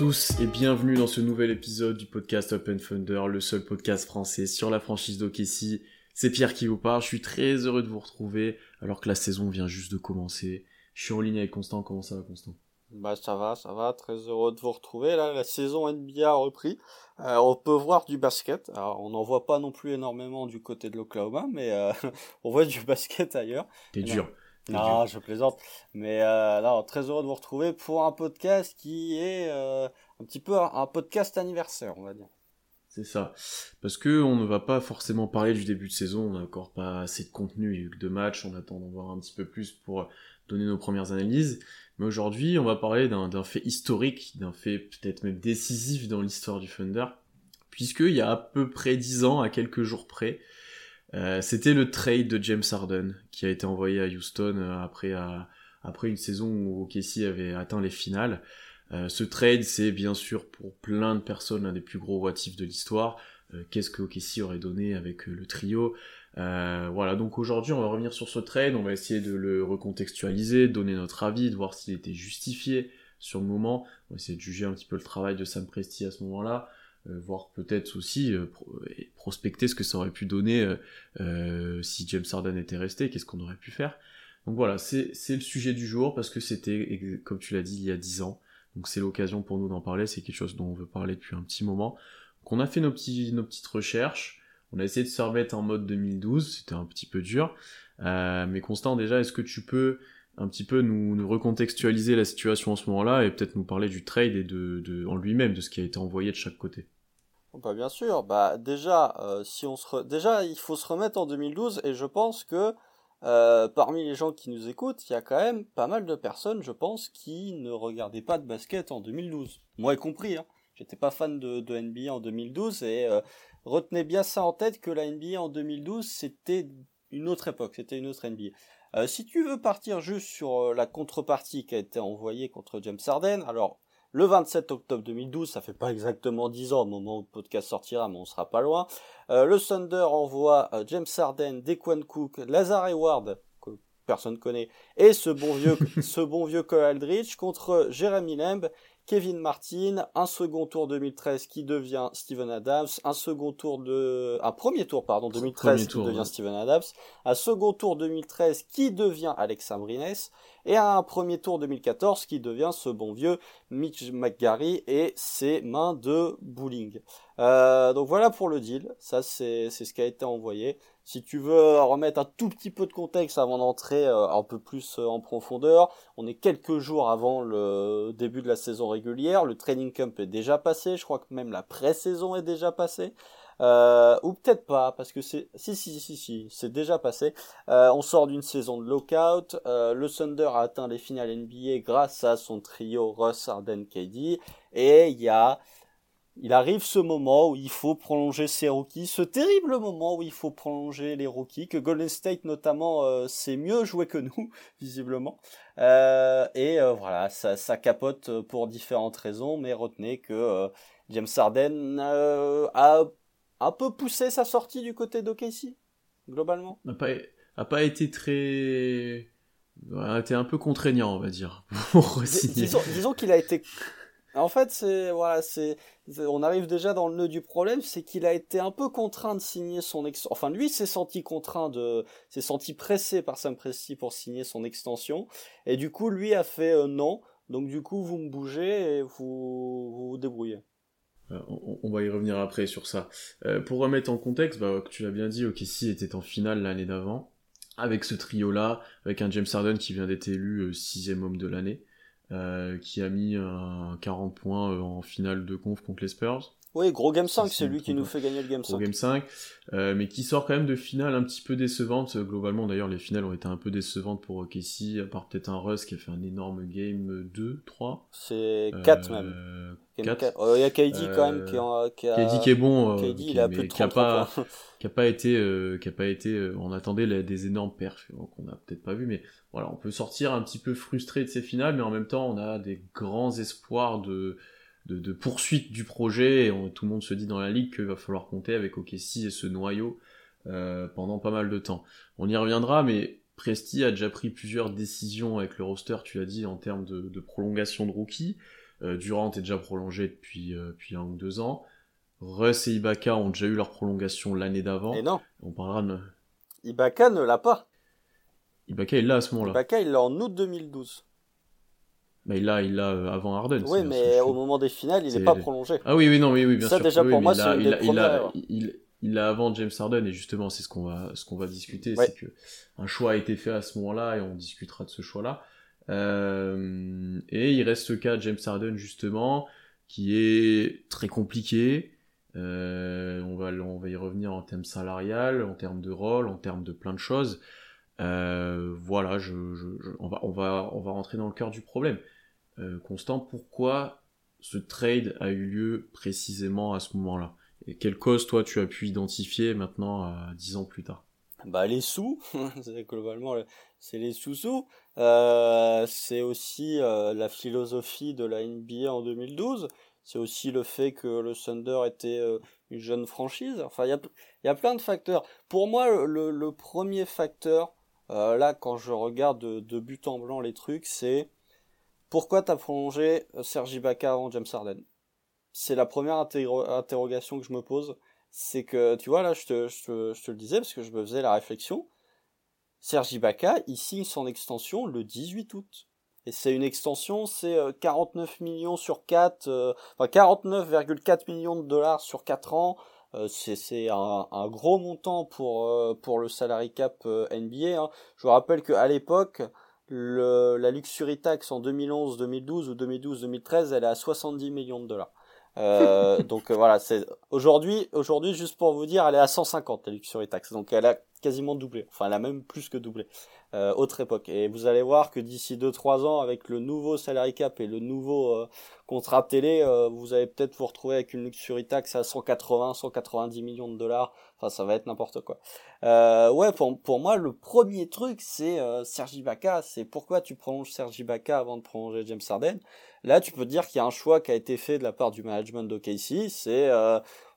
tous et bienvenue dans ce nouvel épisode du podcast Open Thunder, le seul podcast français sur la franchise d'Okessi. C'est Pierre qui vous parle, je suis très heureux de vous retrouver alors que la saison vient juste de commencer. Je suis en ligne avec Constant, comment ça va Constant? Bah ça va, ça va, très heureux de vous retrouver. Là, la saison NBA a repris. Euh, on peut voir du basket. Alors, on n'en voit pas non plus énormément du côté de l'Oklahoma, mais euh, on voit du basket ailleurs. T'es dur. Non, je plaisante. Mais euh, très heureux de vous retrouver pour un podcast qui est euh, un petit peu un, un podcast anniversaire, on va dire. C'est ça. Parce que on ne va pas forcément parler du début de saison, on n'a encore pas assez de contenu, il y a eu que deux matchs, on attend d'en voir un petit peu plus pour donner nos premières analyses. Mais aujourd'hui, on va parler d'un d'un fait historique, d'un fait peut-être même décisif dans l'histoire du Thunder, puisqu'il y a à peu près dix ans, à quelques jours près, euh, c'était le trade de James Harden qui a été envoyé à Houston euh, après, après une saison où OKC avait atteint les finales. Euh, ce trade, c'est bien sûr pour plein de personnes l'un des plus gros what de l'histoire. Qu'est-ce que OKC aurait donné avec le trio? Voilà, donc aujourd'hui, on va revenir sur ce trade, on va essayer de le recontextualiser, donner notre avis, de voir s'il était justifié sur le moment. On va essayer de juger un petit peu le travail de Sam Presti à ce moment-là. Euh, voir peut-être aussi euh, pro- prospecter ce que ça aurait pu donner euh, si James Harden était resté, qu'est-ce qu'on aurait pu faire. Donc voilà, c'est le sujet du jour parce que c'était, comme tu l'as dit, il y a 10 ans. Donc c'est l'occasion pour nous d'en parler, c'est quelque chose dont on veut parler depuis un petit moment. Donc on a fait nos, petits, nos petites recherches, on a essayé de se remettre en mode 2012, c'était un petit peu dur. Euh, mais Constant, déjà, est-ce que tu peux un petit peu nous, recontextualiser la situation en ce moment-là et peut-être nous parler du trade et de, en lui-même, de ce qui a été envoyé de chaque côté Bah bien sûr, bah déjà, euh, si on se déjà il faut se remettre en 2012 et je pense que euh, parmi les gens qui nous écoutent, il y a quand même pas mal de personnes, je pense, qui ne regardaient pas de basket en 2012. Moi y compris, hein. J'étais pas fan de, de NBA en 2012 et euh, retenez bien ça en tête que la NBA en 2012 c'était une autre époque, c'était une autre NBA. Euh, si tu veux partir juste sur euh, la contrepartie qui a été envoyée contre James Harden, alors le 27 octobre 2012, ça fait pas exactement 10 ans au moment où le podcast sortira, mais on sera pas loin. Euh, le Thunder envoie euh, James Harden, Dequan Cook, Lazar Hayward, que personne connaît, et ce bon vieux, ce bon vieux Cole Aldridge contre Jeremy Lamb, Kevin Martin, un second tour 2013 qui devient Steven Adams, un second tour de, un premier tour pardon 2013 Premier qui devient ouais. Steven Adams, un second tour 2013 qui devient Alex Abrines, et un premier tour 2014 qui devient ce bon vieux Mitch McGarry et ses mains de bowling. Euh, donc voilà pour le deal, ça c'est c'est ce qui a été envoyé. Si tu veux remettre un tout petit peu de contexte avant d'entrer euh, un peu plus euh, en profondeur, on est quelques jours avant le début de la saison régulière, le training camp est déjà passé, je crois que même la pré-saison est déjà passée. Euh, ou peut-être pas, parce que c'est si si si si, c'est déjà passé. On sort d'une saison de lockout. Euh, le Thunder a atteint les finales NBA grâce à son trio Russ, Harden, KD. Et il y a, il arrive ce moment où il faut prolonger ses rookies, ce terrible moment où il faut prolonger les rookies, que Golden State notamment euh, sait mieux jouer que nous, visiblement. Euh, et euh, voilà, ça, ça capote pour différentes raisons, mais retenez que euh, James Harden euh, a un peu poussé sa sortie du côté d'OKC, globalement. n'a pas, a pas été très... a été un peu contraignant, on va dire, pour disons, disons qu'il a été. En fait, c'est voilà, c'est on arrive déjà dans le nœud du problème, c'est qu'il a été un peu contraint de signer son ex. Enfin, lui s'est senti contraint de, s'est senti pressé par Sam Presti pour signer son extension, et du coup, lui a fait euh, non. Donc du coup, vous me bougez et vous vous, débrouillez. Euh, on, va y revenir après sur ça. Euh, pour remettre en contexte, bah, tu l'as bien dit, OKC était en finale l'année d'avant, avec ce trio-là, avec un James Harden qui vient d'être élu sixième homme de l'année, qui a mis un 40 points euh, en finale de conf contre les Spurs. Oui, gros game 5, Si, c'est lui qui nous fait gagner le game au 5. Game 5, euh, mais qui sort quand même de finale un petit peu décevante. Euh, Globalement, d'ailleurs, les finales ont été un peu décevantes pour OKC, à part peut-être un Russ qui a fait un énorme game 2, 3. C'est 4 Euh, même. 4. Euh, il y a KD quand même qui, a... qui, a... KD qui est bon, KD, qui, il a plus de qui a pas, qui a pas été, qui a pas été, on attendait des énormes perfs qu'on a peut-être pas vu, mais voilà, on peut sortir un petit peu frustré de ces finales, mais en même temps, on a des grands espoirs de, de, de poursuite du projet, et tout le monde se dit dans la ligue qu'il va falloir compter avec OKC et ce noyau euh, pendant pas mal de temps. On y reviendra, mais Presti a déjà pris plusieurs décisions avec le roster, tu l'as dit, en termes de, de prolongation de rookie. Euh, Durant est déjà prolongé depuis, euh, depuis un ou deux ans. Russ et Ibaka ont déjà eu leur prolongation l'année d'avant. Et non. On parlera de... Ibaka ne l'a pas. Ibaka, il l'a à ce moment-là. Ibaka, il l'a en août 2012. Mais il l'a, il l'a euh, avant Harden. Oui, mais au moment des finales, il n'est pas prolongé. Ah oui, oui, non, oui, oui, bien ça, sûr. déjà, pour moi, c'est des premières. Il, il l'a avant James Harden et justement c'est ce qu'on va ce qu'on va discuter c'est que un choix a été fait à ce moment-là et on discutera de ce choix-là euh, et il reste le cas de James Harden justement qui est très compliqué euh, on va on va y revenir en termes salarial en termes de rôle en termes de plein de choses euh, voilà on va on va on va rentrer dans le cœur du problème Constant pourquoi ce trade a eu lieu précisément à ce moment-là? Et quelle cause, toi, tu as pu identifier maintenant, à 10 ans plus tard? Bah, les sous, globalement, c'est les sous-sous. Euh, c'est aussi euh, la philosophie de la NBA en 2012. C'est aussi le fait que le Thunder était euh, une jeune franchise. Enfin, il y a, y a plein de facteurs. Pour moi, le premier facteur, euh, là, quand je regarde de, but en blanc les trucs, c'est pourquoi t'as prolongé Sergi Ibaka avant James Harden? C'est la première interrogation que je me pose. C'est que, tu vois, là, je te, le disais parce que je me faisais la réflexion. Sergi Ibaka, il signe son extension le 18 août. Et c'est une extension, c'est 49 euh, millions sur 4, euh, enfin 49,4 millions de dollars sur 4 ans. Euh, c'est un, un, gros montant pour, euh, pour le salary cap NBA. Hein. Je vous rappelle qu'à l'époque, la luxury tax en 2011, 2012 ou 2012, 2013, elle est à 70 millions de dollars. Euh, donc euh, voilà, c'est aujourd'hui, aujourd'hui juste pour vous dire, elle est à 150 la Luxury Tax, donc elle a quasiment doublé, enfin elle a même plus que doublé. Euh, autre époque. Et vous allez voir que d'ici 2-3 ans, avec le nouveau salary cap et le nouveau euh, contrat télé, euh, vous allez peut-être vous retrouver avec une luxury tax à 180, 190 millions de dollars. Enfin, ça va être n'importe quoi. Euh, ouais, pour, pour moi, le premier truc, c'est Sergi Baca. C'est pourquoi tu prolonges Sergi Baca avant de prolonger James Harden. Là, tu peux dire qu'il y a un choix qui a été fait de la part du management d'OKC. C'est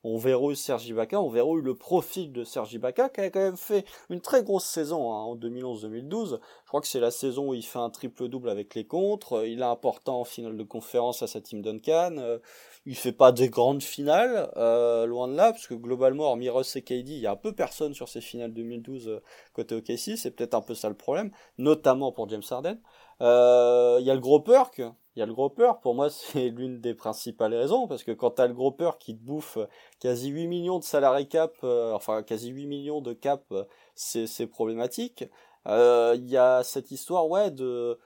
on verrouille Sergi Baca, on verrouille le profil de Sergi Baca, qui a quand même fait une très grosse saison hein, en 2011-2012. Je crois que c'est la saison où il fait un triple-double avec les contres, il est important en finale de conférence à sa team Duncan, euh, il fait pas des grandes finales, euh, loin de là, parce que globalement, hormis Russ et KD, il y a un peu personne sur ces finales 2012 euh, côté OKC, c'est peut-être un peu ça le problème, notamment pour James Harden. Euh, il y a le gros perk, il y a le gros peur, pour moi c'est l'une des principales raisons, parce que quand t'as le gros peur qui te bouffe quasi 8 millions de salariés cap, euh, enfin quasi 8 millions de cap, euh, c'est problématique. Euh, il y a cette histoire ouais de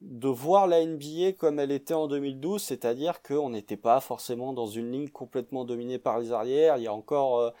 de voir la NBA comme elle était en 2012, c'est-à-dire qu'on n'était pas forcément dans une ligne complètement dominée par les arrières. Il y a encore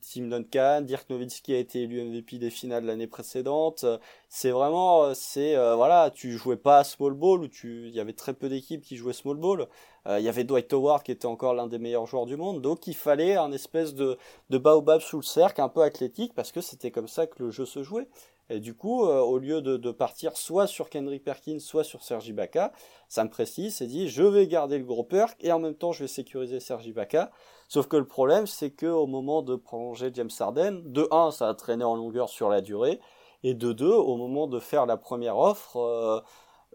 Tim Duncan, Dirk Nowitzki a été élu MVP des finales l'année précédente. C'est vraiment, euh, c'est euh, voilà, tu jouais pas à small ball ou tu, il y avait très peu d'équipes qui jouaient small ball. Euh, il y avait Dwight Howard qui était encore l'un des meilleurs joueurs du monde, donc il fallait un espèce de de baobab sous le cercle, un peu athlétique parce que c'était comme ça que le jeu se jouait. Et du coup, au lieu de, partir soit sur Kendrick Perkins, soit sur Sergi Baca, Sam Presti s'est dit je vais garder le gros perk et en même temps je vais sécuriser Sergi Baca. Sauf que le problème, c'est que au moment de prolonger James Harden, de 1, ça a traîné en longueur sur la durée, et de 2, au moment de faire la première offre, euh,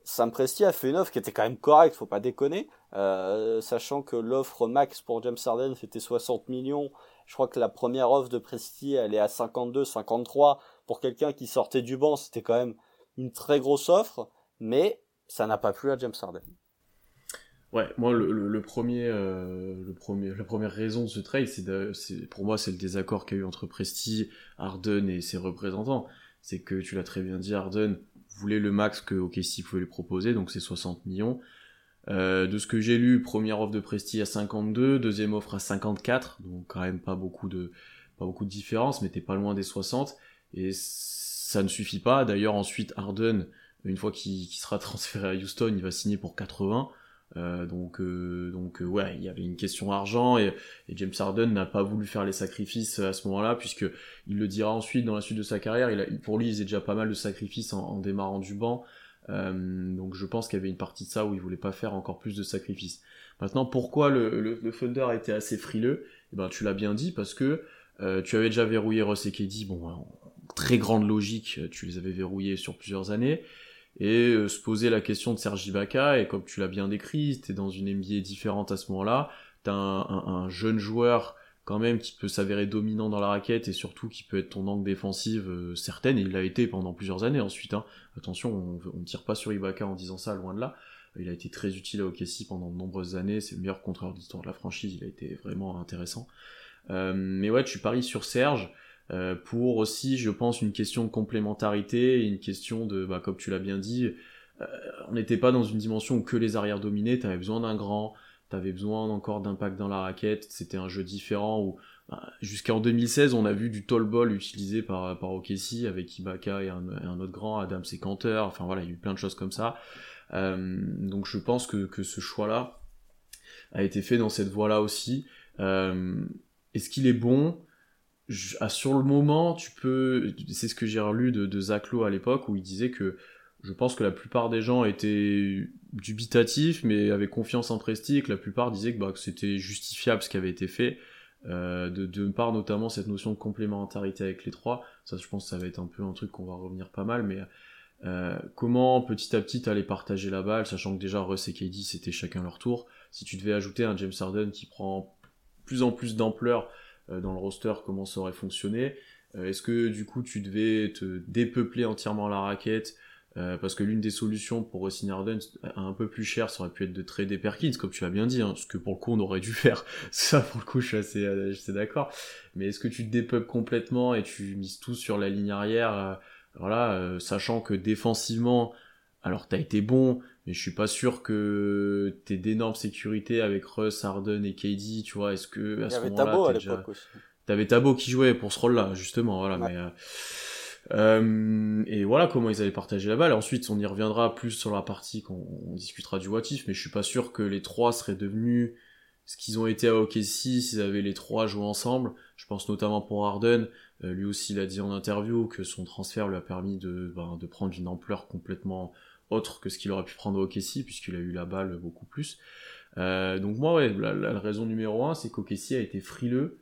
Sam Presti a fait une offre qui était quand même correcte, faut pas déconner, euh, sachant que l'offre max pour James Harden c'était 60 millions. Je crois que la première offre de Presti elle est à 52, 53. Pour quelqu'un qui sortait du banc, c'était quand même une très grosse offre, mais ça n'a pas plu à James Harden. Ouais, moi le, le, premier, euh, le premier, la première raison de ce trade, c'est pour moi c'est le désaccord qu'il y a eu entre Presti, Harden et ses représentants. C'est que tu l'as très bien dit, Harden voulait le max que OKC pouvait lui proposer, donc c'est 60 millions. Euh, de ce que j'ai lu, première offre de Presti à 52, deuxième offre à 54, donc quand même pas beaucoup de pas beaucoup de différence, mais t'es pas loin des 60. Et ça ne suffit pas. D'ailleurs ensuite Harden, une fois qu'il sera transféré à Houston, il va signer pour 80. Euh, donc, euh, donc ouais, il y avait une question argent et, James Harden n'a pas voulu faire les sacrifices à ce moment-là puisque il le dira ensuite dans la suite de sa carrière. Il pour lui, il faisait déjà pas mal de sacrifices en, démarrant du banc. donc je pense qu'il y avait une partie de ça où il voulait pas faire encore plus de sacrifices. Maintenant, pourquoi le, le, Thunder a été assez frileux? Eh ben, tu l'as bien dit parce que tu avais déjà verrouillé Ross et KD. Bon, très grande logique, tu les avais verrouillés sur plusieurs années, et euh, se poser la question de Serge Ibaka, et comme tu l'as bien décrit, t'es dans une NBA différente à ce moment-là, t'as un, un, jeune joueur quand même qui peut s'avérer dominant dans la raquette et surtout qui peut être ton angle défensive euh, certaine, et il l'a été pendant plusieurs années ensuite. Hein. Attention, on ne tire pas sur Ibaka en disant ça, loin de là. Il a été très utile à OKC pendant de nombreuses années, c'est le meilleur contreur de l'histoire de la franchise, il a été vraiment intéressant. Euh, mais ouais, tu paries sur Serge, euh, pour aussi, je pense, une question de complémentarité, une question de, bah, comme tu l'as bien dit, euh, on n'était pas dans une dimension où que les arrières dominaient, tu avais besoin d'un grand, tu avais besoin encore d'impact dans la raquette, c'était un jeu différent où bah, jusqu'en 2016, on a vu du tall ball utilisé par, par OKC avec Ibaka et un, autre grand, Adam et enfin voilà, il y a eu plein de choses comme ça. Euh, donc je pense que, que ce choix-là a été fait dans cette voie-là aussi. Est-ce qu'il est bon? Ah, sur le moment, tu peux. C'est ce que j'ai relu de, de Zach Lowe à l'époque où il disait que je pense que la plupart des gens étaient dubitatifs, mais avaient confiance en Presti, que la plupart disaient que, bah, c'était justifiable ce qui avait été fait. Euh, de, part notamment cette notion de complémentarité avec les trois, ça je pense que ça va être un peu un truc qu'on va revenir pas mal, mais euh, comment petit à petit aller partager la balle, sachant que déjà Russ et KD c'était chacun leur tour, si tu devais ajouter un James Harden qui prend plus en plus d'ampleur dans le roster comment ça aurait fonctionné. Euh, est-ce que du coup tu devais te dépeupler entièrement la raquette euh, parce que l'une des solutions pour Rustin Harden un peu plus cher, ça aurait pu être de trader Perkins, comme tu l'as bien dit, hein, ce que pour le coup on aurait dû faire. Ça, pour le coup, je suis assez, d'accord. Mais est-ce que tu te dépeuples complètement et tu mises tout sur la ligne arrière, voilà, sachant que défensivement, alors t'as été bon, mais je suis pas sûr que t'aies d'énormes sécurités avec Russ, Harden et KD, tu vois. Est-ce que à ce moment-là, déjà... t'avais Tabo qui jouait pour ce rôle-là, justement, voilà. Mais euh, euh, et voilà comment ils avaient partagé la balle. Ensuite, on y reviendra plus sur la partie quand on discutera du what mais je suis pas sûr que les trois seraient devenus ce qu'ils ont été à OKC s'ils avaient les trois joué ensemble. Je pense notamment pour Harden. Euh, lui aussi, il a dit en interview que son transfert lui a permis de, ben, de prendre une ampleur complètement autre que ce qu'il aurait pu prendre au OKC, puisqu'il a eu la balle beaucoup plus. Euh, donc moi, ouais, la, raison numéro un, c'est qu'OKC a été frileux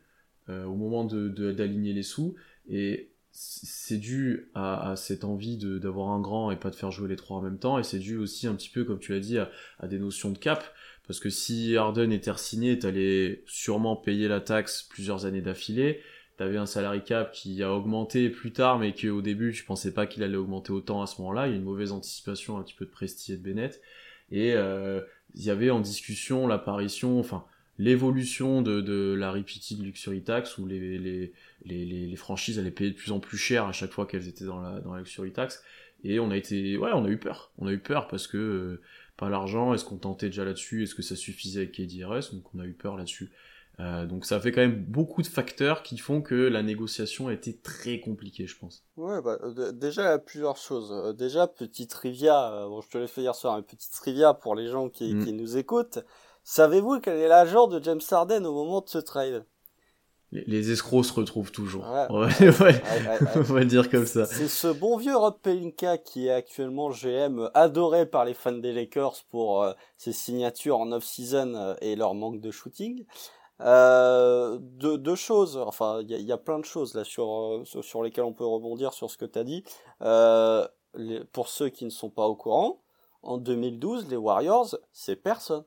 euh, au moment d'aligner de, les sous, et c'est dû à, cette envie d'avoir un grand et pas de faire jouer les trois en même temps, et c'est dû aussi un petit peu, comme tu l'as dit, à, à, des notions de cap, parce que si Harden était signé, t'allais sûrement payer la taxe plusieurs années d'affilée, t'avais un salary cap qui a augmenté plus tard, mais qu'au début, je pensais pas qu'il allait augmenter autant à ce moment-là. Il y a une mauvaise anticipation un petit peu de Presti et de Bennett. Et euh, il y avait en discussion l'apparition, enfin, l'évolution de, de la repeated luxury tax, où les, les, les, les, franchises allaient payer de plus en plus cher à chaque fois qu'elles étaient dans la, dans la luxury tax. Et on a été, ouais, on a eu peur. On a eu peur parce que, euh, pas l'argent, est-ce qu'on tentait déjà là-dessus, est-ce que ça suffisait avec KDRS, donc on a eu peur là-dessus. Euh, donc ça fait quand même beaucoup de facteurs qui font que la négociation a été très compliquée, je pense. Ouais, bah, déjà il y a plusieurs choses. Euh, déjà petite trivia, euh, bon je te l'ai fait hier soir, une petite trivia pour les gens qui, mm. qui nous écoutent. Savez-vous quel est l'agent de James Harden au moment de ce trade? Les, escrocs se retrouvent toujours. Ouais, ouais, on va le dire comme ça. C'est ce bon vieux Rob Pelinka qui est actuellement GM, adoré par les fans des Lakers pour ses signatures en off-season et leur manque de shooting. Euh, deux, deux, choses, enfin il y, a plein de choses là sur, euh, sur lesquelles on peut rebondir sur ce que tu as dit. Euh, les, pour ceux qui ne sont pas au courant, en 2012, les Warriors, c'est personne.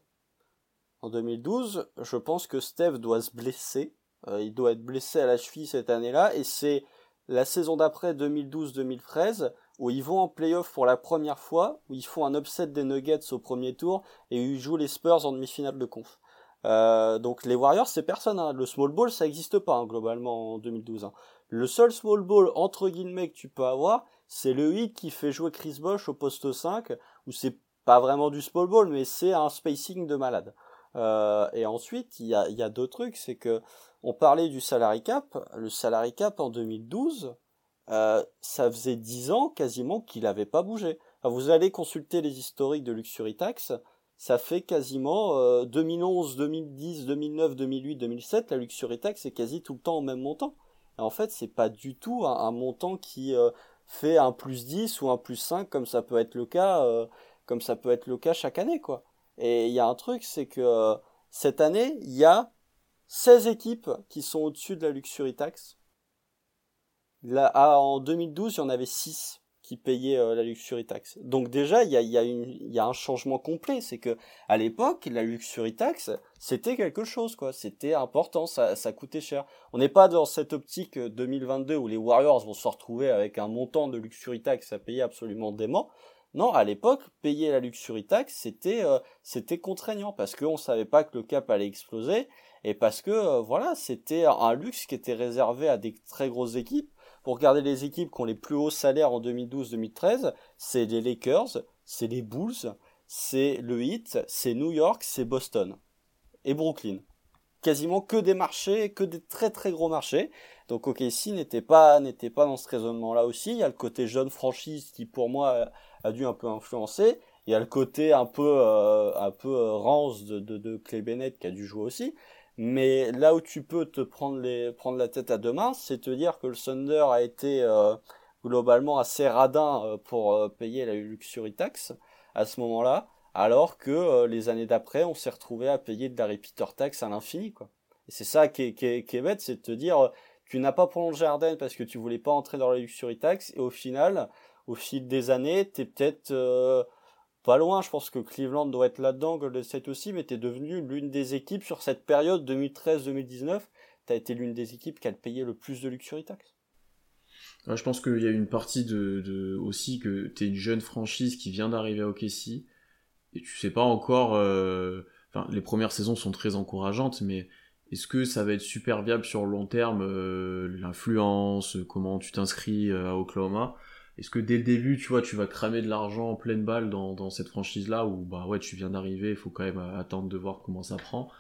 En 2012, je pense que Steph doit se blesser. Euh, il doit être blessé à la cheville cette année-là. Et c'est la saison d'après, 2012-2013, où ils vont en playoff pour la première fois, où ils font un upset des Nuggets au premier tour, et où ils jouent les Spurs en demi-finale de conf. Euh, donc les Warriors, c'est personne. Hein. Le small ball, ça n'existe pas hein, globalement en 2012. Hein. Le seul small ball entre guillemets que tu peux avoir, c'est le hit qui fait jouer Chris Bosh au poste 5, où c'est pas vraiment du small ball, mais c'est un spacing de malade. Euh, et ensuite, il y a, y a deux trucs, c'est que on parlait du salary cap. Le salary cap en 2012, euh, ça faisait 10 ans quasiment qu'il n'avait pas bougé. vous allez consulter les historiques de Luxury Tax, ça fait quasiment 2011, 2010, 2009, 2008, 2007, la luxury tax est quasi tout le temps au même montant. Et en fait, c'est pas du tout un, montant qui euh, fait un plus 10 ou un plus 5 comme ça peut être le cas, euh, comme ça peut être le cas chaque année, quoi. Et il y a un truc, c'est que euh, cette année, il y a 16 équipes qui sont au-dessus de la luxury tax. Là, ah, en 2012, il y en avait 6 qui payaient euh, la luxury tax. Donc déjà, il y a, y, a y a un changement complet. C'est que à l'époque, la luxury tax, c'était quelque chose, quoi. C'était important, ça, ça coûtait cher. On n'est pas dans cette optique 2022 où les Warriors vont se retrouver avec un montant de luxury tax à payer absolument dément. Non, à l'époque, payer la luxury tax, c'était euh, c'était contraignant parce qu'on savait pas que le cap allait exploser et parce que euh, voilà, c'était un luxe qui était réservé à des très grosses équipes pour regarder les équipes qui ont les plus hauts salaires en 2012-2013, c'est les Lakers, c'est les Bulls, c'est le Heat, c'est New York, c'est Boston et Brooklyn. Quasiment que des marchés, que des très très gros marchés. Donc OKC n'était pas n'était pas dans ce raisonnement-là aussi. Il y a le côté jeune franchise qui pour moi a dû un peu influencer. Il y a le côté un peu euh, un peu euh, rance de, de, de Clay Bennett qui a dû jouer aussi. Mais là où tu peux te prendre, les, prendre la tête à deux mains, c'est te dire que le Thunder a été euh, globalement assez radin euh, pour euh, payer la luxury tax à ce moment-là, alors que les années d'après, on s'est retrouvé à payer de la repeater tax à l'infini. quoi. Et c'est ça qui est, qui, est, qui est bête, c'est de te dire, tu n'as pas prolongé Arden parce que tu voulais pas entrer dans la luxury tax, et au final, au fil des années, t'es peut-être pas loin, je pense que Cleveland doit être là-dedans, Golden State aussi, mais t'es devenu l'une des équipes sur cette période 2013-2019, t'as été l'une des équipes qui a payé le plus de luxury tax. je pense qu'il y a une partie de, aussi que t'es une jeune franchise qui vient d'arriver à OKC et tu sais pas encore. Euh, les premières saisons sont très encourageantes, mais est-ce que ça va être super viable sur le long terme euh, L'influence, comment tu t'inscris euh, à Oklahoma? Est-ce que dès le début, tu vois, tu vas cramer de l'argent en pleine balle dans, cette franchise-là où bah ouais, tu viens d'arriver, il faut quand même euh, attendre de voir comment ça prend,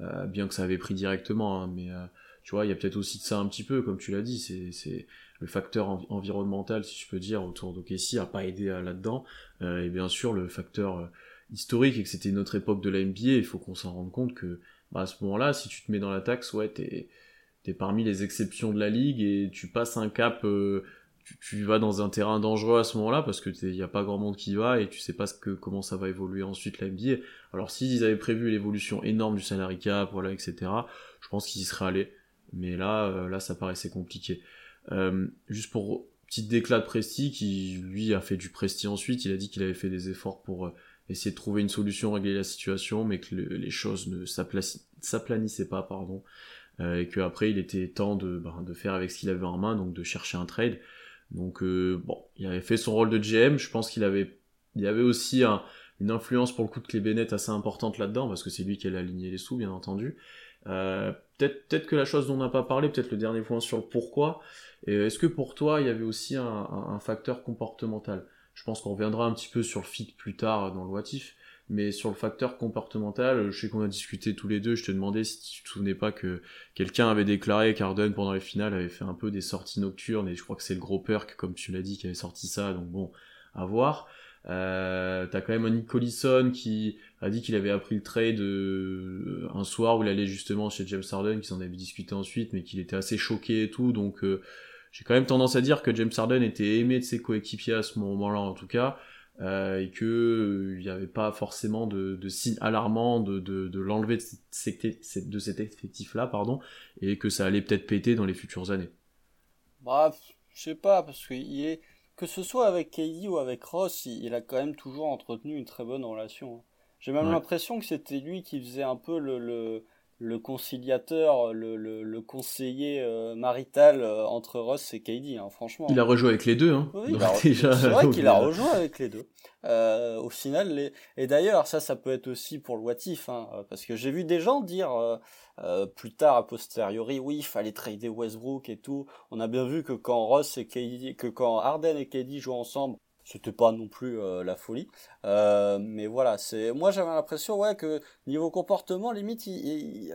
euh, bien que ça avait pris directement, hein, mais euh, tu vois, il y a peut-être aussi de ça un petit peu, comme tu l'as dit, c'est le facteur environnemental, si je peux dire, autour d'Okessi a pas aidé là-dedans, et bien sûr le facteur historique et que c'était une autre époque de la NBA, il faut qu'on s'en rende compte que bah, à ce moment-là, si tu te mets dans la taxe, ouais, t'es es parmi les exceptions de la ligue et tu passes un cap tu, vas dans un terrain dangereux à ce moment-là parce que il n'y a pas grand monde qui va et tu sais pas ce que comment ça va évoluer ensuite la NBA. Alors s'ils avaient prévu l'évolution énorme du salary cap, voilà, etc. Je pense qu'ils y seraient allés. Mais là, euh, là, ça paraissait compliqué. Euh, juste pour petite déclat de Presti qui lui a fait du Presti ensuite. Il a dit qu'il avait fait des efforts pour euh, essayer de trouver une solution, régler la situation, mais que les choses ne s'aplanissaient pas, pardon. et qu'après il était temps de, ben, de faire avec ce qu'il avait en main, donc de chercher un trade. Donc euh, bon, il avait fait son rôle de GM. Je pense qu'il avait, il y avait aussi une influence pour le coup de Clé Bennett assez importante là-dedans parce que c'est lui qui a aligné les sous, bien entendu. Euh, peut-être, que la chose dont on n'a pas parlé, peut-être le dernier point sur le pourquoi. Est-ce que pour toi, il y avait aussi un, facteur comportemental? Je pense qu'on reviendra un petit peu sur le fit plus tard dans le What mais sur le facteur comportemental, je sais qu'on a discuté tous les deux, je te demandais si tu te souvenais pas que quelqu'un avait déclaré qu'Arden pendant les finales avait fait un peu des sorties nocturnes, et je crois que c'est le gros Perk, comme tu l'as dit, qui avait sorti ça, donc bon, à voir. Euh, T'as quand même un Nick Collison qui a dit qu'il avait appris le trade euh, un soir où il allait justement chez James Harden, qu'ils en avaient discuté ensuite, mais qu'il était assez choqué et tout, donc euh, j'ai quand même tendance à dire que James Harden était aimé de ses coéquipiers à ce moment-là en tout cas. Euh, et que il euh, n'y avait pas forcément de, de signes alarmants de, de, de l'enlever de, de cet effectif-là, pardon, et que ça allait peut-être péter dans les futures années. Bah, je sais pas, parce que il est que ce soit avec KD ou avec Ross, il, a quand même toujours entretenu une très bonne relation. J'ai même l'impression que c'était lui qui faisait un peu le, le, le conciliateur, le, le, le conseiller euh, marital euh, entre Ross et Katie, hein, franchement. Il a rejoué avec les deux, hein. Oui, c'est vrai qu'il a rejoué avec les deux. Euh, au final, les... et d'ailleurs, ça, ça peut être aussi pour le Watif, hein, parce que j'ai vu des gens dire plus tard, a posteriori, oui, il fallait trader Westbrook et tout. On a bien vu que quand Ross et KD, que quand Harden et KD jouent ensemble, c'était pas non plus euh, la folie. Euh, mais voilà c'est moi j'avais l'impression ouais que niveau comportement limite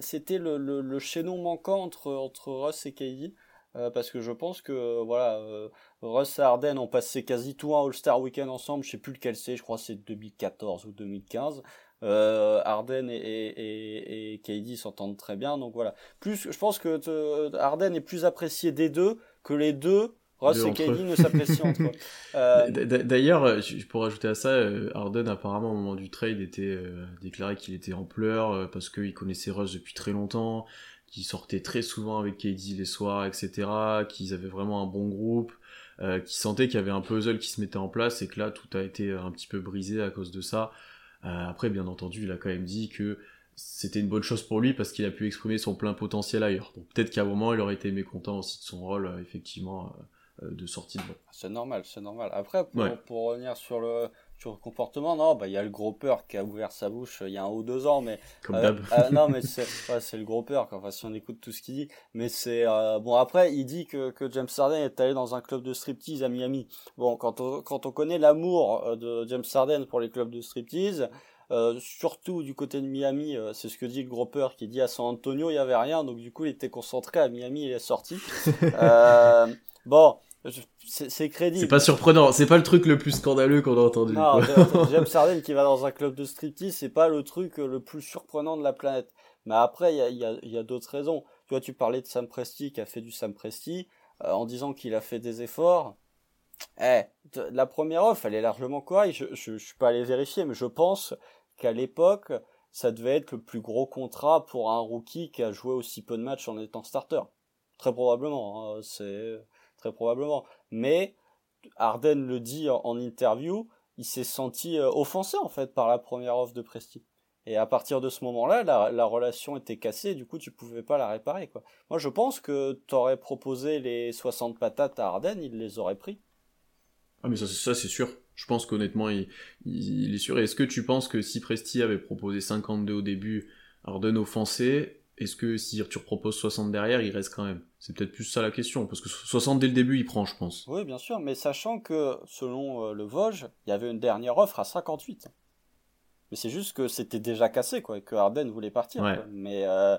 c'était le, le, le, chaînon manquant entre entre Russ et KD euh, parce que je pense que voilà Russ et Harden ont passé quasi tout un All-Star Weekend ensemble. Je sais plus lequel c'est je crois c'est 2014 ou 2015 Euh, Arden et, et, et KD s'entendent très bien, donc voilà. Plus, je pense que Arden est plus apprécié des deux que les deux Ross et KD ne s'apprécient entre eux. Euh... D'ailleurs, je pourrais ajouter à ça, euh, Arden apparemment au moment du trade était euh, déclaré qu'il était en pleurs euh, parce qu'il connaissait Russ depuis très longtemps, qu'il sortait très souvent avec KD les soirs, etc., qu'ils avaient vraiment un bon groupe, euh, qu'il sentait qu'il y avait un puzzle qui se mettait en place et que là tout a été un petit peu brisé à cause de ça. après, bien entendu, il a quand même dit que c'était une bonne chose pour lui parce qu'il a pu exprimer son plein potentiel ailleurs. Donc peut-être qu'à un moment, il aurait été mécontent aussi de son rôle, effectivement euh, de sortie de C'est normal, c'est normal. Après, pour, revenir sur le, sur le comportement, non, bah il y a le gros peur qui a ouvert sa bouche euh, il y a un ou deux ans, mais comme euh, euh non, mais c'est c'est le gros peur. Enfin, si on écoute tout ce qu'il dit, mais c'est bon. Après, il dit que que James Harden est allé dans un club de striptease à Miami. Bon, quand on quand on connaît l'amour de James Harden pour les clubs de striptease. Euh, surtout du côté de Miami, c'est ce que dit le gros peur qui dit à San Antonio il y avait rien, donc du coup il était concentré à Miami, il est sorti. euh, bon, c'est crédible. C'est pas surprenant, c'est pas le truc le plus scandaleux qu'on a entendu. Non, James Harden qui va dans un club de striptease, c'est pas le truc le plus surprenant de la planète. Mais après, il y a, y a, y a d'autres raisons. Tu vois, tu parlais de Sam Presti qui a fait du Sam Presti euh, en disant qu'il a fait des efforts. Eh, la première offre, elle est largement correcte. Je, je, je suis pas allé vérifier, mais je pense qu'à l'époque, ça devait être le plus gros contrat pour un rookie qui a joué aussi peu de matchs en étant starter. Très probablement. Hein, c'est très probablement. Mais Arden le dit en, interview, il s'est senti euh, offensé en fait par la première offre de Presti. Et à partir de ce moment-là, la, relation était cassée, du coup tu pouvais pas la réparer. Moi je pense que tu aurais proposé les 60 patates à Arden, il les aurait pris. Ah mais ça, ça c'est sûr. Je pense qu'honnêtement il, il, est sûr. Est-ce que tu penses que si Presti avait proposé 52 au début, Arden offensé, est-ce que si tu proposes 60 derrière, il reste quand même? C'est peut-être plus ça la question, parce que 60 dès le début, il prend, je pense. Oui, bien sûr, mais sachant que selon euh, le Vosges, il y avait une dernière offre à 58. Mais c'est juste que c'était déjà cassé, quoi, et que Arden voulait partir. Mais euh,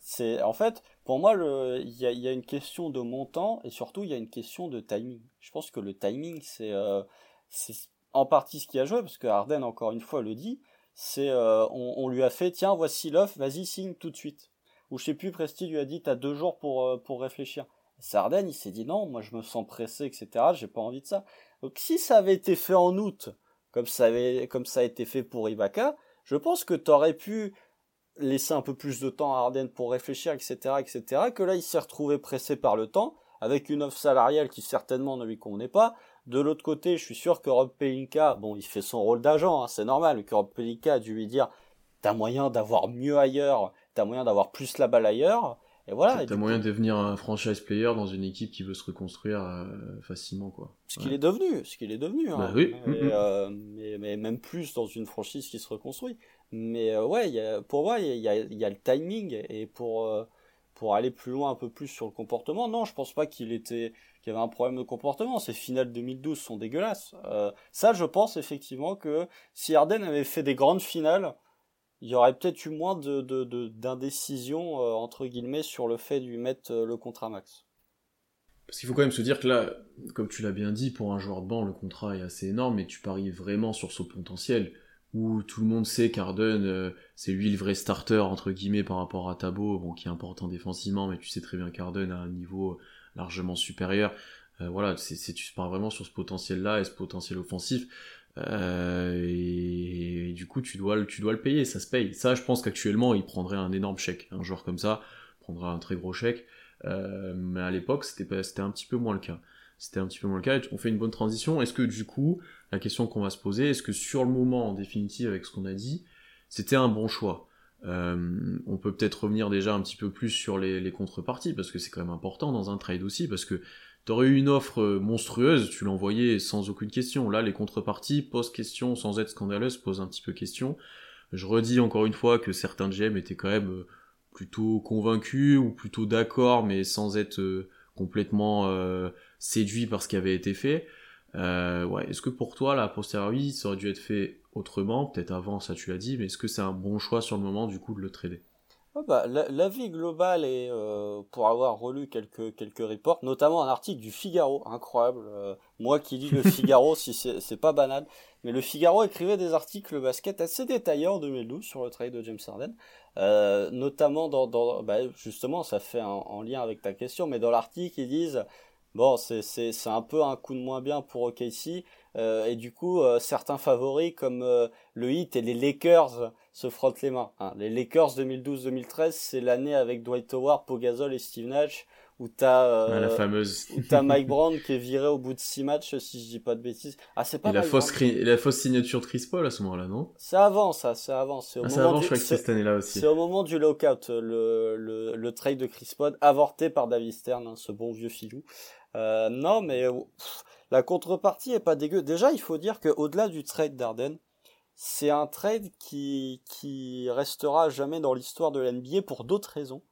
c'est en fait, pour moi, il y a, y a, une question de montant et surtout il y a une question de timing. Je pense que le timing, c'est euh, en partie ce qui a joué, parce que Arden, encore une fois, le dit. C'est on, on, lui a fait tiens voici l'offre vas-y signe tout de suite ou je sais plus, Presti lui a dit t'as deux jours pour, euh, pour réfléchir. Sarden, il s'est dit non, moi je me sens pressé, etc. J'ai pas envie de ça. Donc si ça avait été fait en août, comme ça avait, comme ça a été fait pour Ibaka, je pense que t'aurais pu laisser un peu plus de temps à Arden pour réfléchir, etc., etc. Que là, il s'est retrouvé pressé par le temps, avec une offre salariale qui certainement ne lui convenait pas. De l'autre côté, je suis sûr que Rob Pelinka, bon, il fait son rôle d'agent, hein, c'est normal, que Rob Pelinka a dû lui dire, t'as moyen d'avoir mieux ailleurs, t'as moyen d'avoir plus la balle ailleurs. Et voilà. T'as moyen de devenir un franchise player dans une équipe qui veut se reconstruire euh, facilement, quoi. Ce qu'il est devenu, ce qu'il est devenu. Hein. Bah oui. Euh, mais, mais, même plus dans une franchise qui se reconstruit. Mais euh, ouais, y a, pour moi, il y a, y a, le timing et pour pour aller plus loin un peu plus sur le comportement, non, je pense pas qu'il était qu'il y avait un problème de comportement. Ces finales 2012 sont dégueulasses. ça, je pense effectivement que si Arden avait fait des grandes finales il y aurait peut-être eu moins de, d'indécision euh, entre guillemets sur le fait de lui mettre euh, le contrat max. Parce qu'il faut quand même se dire que là, comme tu l'as bien dit, pour un joueur de banc, le contrat est assez énorme, et tu paries vraiment sur son potentiel, où tout le monde sait qu'Arden, euh, c'est lui le vrai starter, entre guillemets, par rapport à Tabo, bon, qui est important défensivement, mais tu sais très bien qu'Arden a un niveau largement supérieur. voilà, c'est, tu paries vraiment sur ce potentiel-là et ce potentiel offensif. Euh, et, du coup, tu dois, tu dois le payer, ça se paye. Ça, je pense qu'actuellement, il prendrait un énorme chèque. Un joueur comme ça prendra un très gros chèque. Euh, mais à l'époque, c'était, c'était un petit peu moins le cas. C'était un petit peu moins le cas. On fait une bonne transition. Est-ce que du coup, la question qu'on va se poser, est-ce que sur le moment, en définitive, avec ce qu'on a dit, c'était un bon choix? Euh, on peut peut-être revenir déjà un petit peu plus sur les, les contreparties, parce que c'est quand même important dans un trade aussi, parce que T'aurais eu une offre euh, monstrueuse, tu l'envoyais sans aucune question. Là, les contreparties posent question sans être scandaleuses, posent un petit peu question. Je redis encore une fois que certains GM étaient quand même euh, plutôt convaincus ou plutôt d'accord, mais sans être euh, complètement séduits par ce qui avait été fait. ouais, est-ce que pour toi, la posteriori, ça aurait dû être fait autrement? Peut-être avant, ça tu l'as dit, mais est-ce que c'est un bon choix sur le moment du coup de le trader? Ah bah, la, vie globale est, euh, pour avoir relu quelques quelques reports, notamment un article du Figaro, incroyable. Euh, moi qui lis le Figaro, si c'est pas banal, mais le Figaro écrivait des articles basket assez détaillés en 2012 sur le trade de James Harden, euh, notamment dans, dans bah, justement, ça fait en lien avec ta question, mais dans l'article ils disent bon c'est c'est c'est un peu un coup de moins bien pour OKC euh, et du coup certains favoris comme le Heat et les Lakers se frottent les mains. Hein. Les Lakers 2012-2013, c'est l'année avec Dwight Howard, Pogazol et Steve Nash, où t'as euh, la fameuse où t'as Mike Brown qui est viré au bout de six matchs, si je dis pas de bêtises. Ah, c'est pas et la fausse, la fausse signature de Chris Paul à ce moment-là, non? C'est avant ça, c'est avant. C'est ah, avant, je crois que c'est cette année-là aussi. C'est au moment du lockout, le, le, le trade de Chris Paul, avorté par David Stern, hein, ce bon vieux filou. Euh, non, mais la contrepartie est pas dégueu. Déjà, il faut dire que au-delà du trade d'Arden, c'est un trade qui, qui restera jamais dans l'histoire de l'NBA pour d'autres raisons.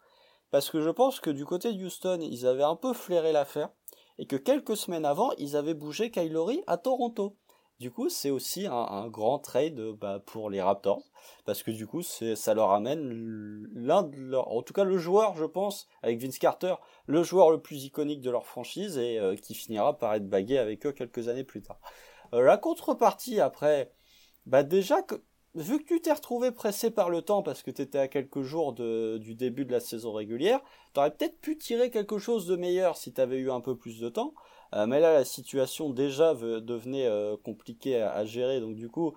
Parce que je pense que du côté de Houston, ils avaient un peu flairé l'affaire, et que quelques semaines avant, ils avaient bougé Kylori à Toronto. Du coup, c'est aussi un, grand trade bah, pour les Raptors, parce que du coup, ça leur amène l'un de leurs, en tout cas le joueur, je pense, avec Vince Carter, le joueur le plus iconique de leur franchise et euh, qui finira par être bagué avec eux quelques années plus tard. Euh, la contrepartie après, bah déjà, que, vu que tu t'es retrouvé pressé par le temps parce que tu étais à quelques jours de, du début de la saison régulière, t'aurais peut-être pu tirer quelque chose de meilleur si t'avais eu un peu plus de temps. Euh, mais là, la situation déjà devenait euh, compliquée à, gérer, donc du coup,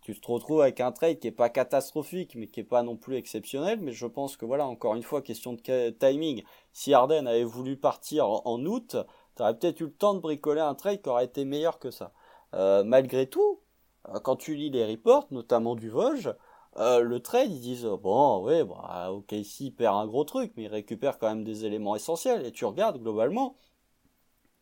tu te retrouves avec un trade qui est pas catastrophique, mais qui est pas non plus exceptionnel. Mais je pense que voilà, encore une fois, question de timing. Si Arden avait voulu partir en, en août, t'aurais peut-être eu le temps de bricoler un trade qui aurait été meilleur que ça. Euh, malgré tout, quand tu lis les reports, notamment du Vosges, euh, le trade, ils disent bon, ouais, bah, ok, ici il perd un gros truc, mais il récupère quand même des éléments essentiels. Et tu regardes globalement,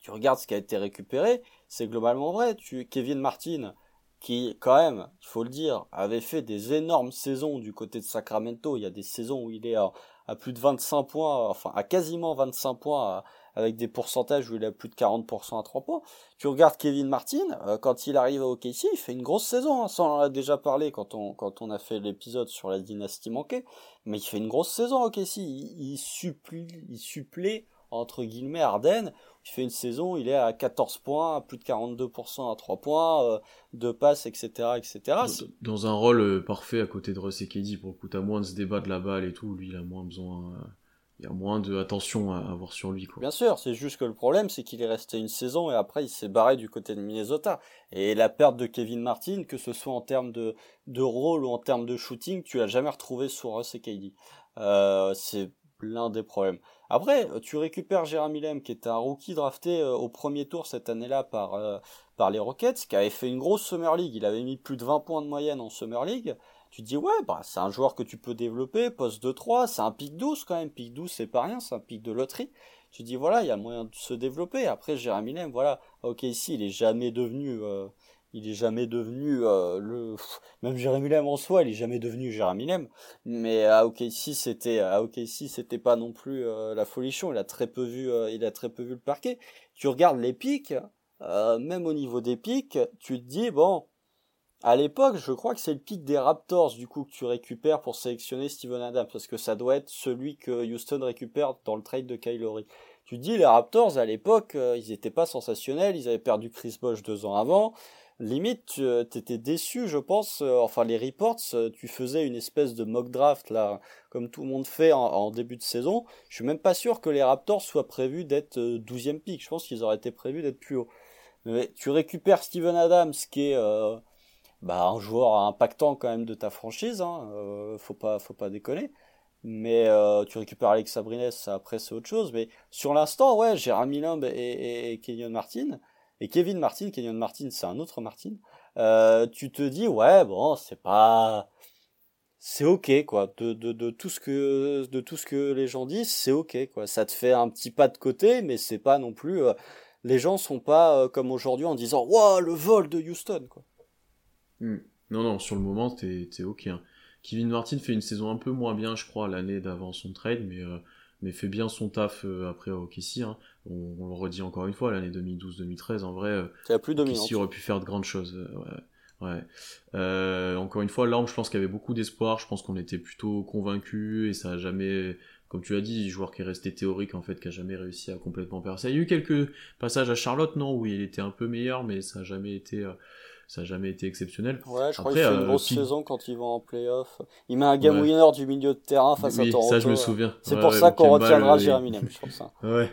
tu regardes ce qui a été récupéré, c'est globalement vrai. Tu, Kevin Martin, qui quand même, il faut le dire, avait fait des énormes saisons du côté de Sacramento. Il y a des saisons où il est à, à plus de 25 points, enfin à quasiment 25 points avec des pourcentages où il a plus de 40% à 3 points. Tu regardes Kevin Martin, euh, quand il arrive à OKC, il fait une grosse saison, hein, ça on en a déjà parlé quand on, quand on a fait l'épisode sur la dynastie manquée, mais il fait une grosse saison à OKC, il, il, supplie, il supplée entre guillemets Arden, il fait une saison, il est à 14 points, à plus de 42% à 3 points, euh, 2 passes, etc., etc. Dans un rôle euh, parfait à côté de Russ et pour le coup, t'as moins de ce débat de la balle et tout, lui il a moins besoin, euh, il y a moins d'attention à avoir sur lui. Quoi. Bien sûr, c'est juste que le problème, c'est qu'il est resté une saison et après il s'est barré du côté de Minnesota. Et la perte de Kevin Martin, que ce soit en termes de, de rôle ou en termes de shooting, tu l'as jamais retrouvé sur Russ et KD. Euh, c'est l'un des problèmes. Après, tu récupères Jeremy Lem, qui était un rookie drafté euh, au premier tour cette année-là par, euh, par les Rockets, qui avait fait une grosse Summer League. Il avait mis plus de 20 points de moyenne en Summer League tu dis ouais bah c'est un joueur que tu peux développer, poste de 3, c'est un pic 12 quand même, pic 12 c'est pas rien, c'est un pic de loterie. Tu dis voilà, il y a moyen de se développer. Après Jérémy Lem, voilà, OK ici, il est jamais devenu euh, il est jamais devenu euh, le même Jérémy Lem en soi, il est jamais devenu Jérémy Lem, mais à OKC c'était à OKC c'était pas non plus euh, la folichon, il a très peu vu il a très peu vu le parquet. Tu regardes les pics même au niveau des pics, tu te dis bon, à l'époque, je crois que c'est le pic des Raptors du coup que tu récupères pour sélectionner Steven Adams parce que ça doit être celui que Houston récupère dans le trade de Kylori. Tu dis les Raptors à l'époque, euh, ils étaient pas sensationnels, ils avaient perdu Chris Bosh deux ans avant. Limite, euh, étais déçu, je pense. Euh, enfin, les reports, tu faisais une espèce de mock draft là, comme tout le monde fait en, début de saison. Je suis même pas sûr que les Raptors soient prévus d'être 12e pick. Je pense qu'ils auraient été prévus d'être plus haut. Mais tu récupères Steven Adams, qui est bah, un joueur impactant quand même de ta franchise, hein, euh, faut pas, faut pas déconner. Mais euh, tu récupères Alex Sabrines, après c'est autre chose. Mais sur l'instant, ouais, Jérémy Lamb et, Kenyon Martin, et Kevin Martin, Kenyon Martin, c'est un autre Martin. Euh, tu te dis, ouais, bon, c'est pas, c'est ok quoi. De, de, de tout ce que, de tout ce que les gens disent, c'est ok quoi. Ça te fait un petit pas de côté, mais c'est pas non plus. Euh, les gens sont pas comme aujourd'hui en disant, waouh, le vol de Houston quoi. Hmm. Non, non, sur le moment, t'es ok. Hein. Kevin Martin fait une saison un peu moins bien, je crois, l'année d'avant son trade, mais, euh, mais fait bien son taf euh, après au OKC. Hein. On, le redit encore une fois, l'année 2012-2013, en vrai, c'est plus OKC aurait pu faire de grandes choses. Ouais. Euh, encore une fois, Lamb, je pense qu'il y avait beaucoup d'espoir. Je pense qu'on était plutôt convaincus et ça a jamais, comme tu as dit, joueur qui est resté théorique en fait, qui a jamais réussi à complètement percer. Il y a eu quelques passages à Charlotte, non, où il était un peu meilleur, mais ça a jamais été. Euh, ça a jamais été exceptionnel. Ouais, je crois qu'il fait une euh, grosse saison quand il va en playoff. Il met un game winner du milieu de terrain face à Toronto. ça je me souviens. C'est pour ça qu'on retiendra Jérémy je pense. Hein. ouais.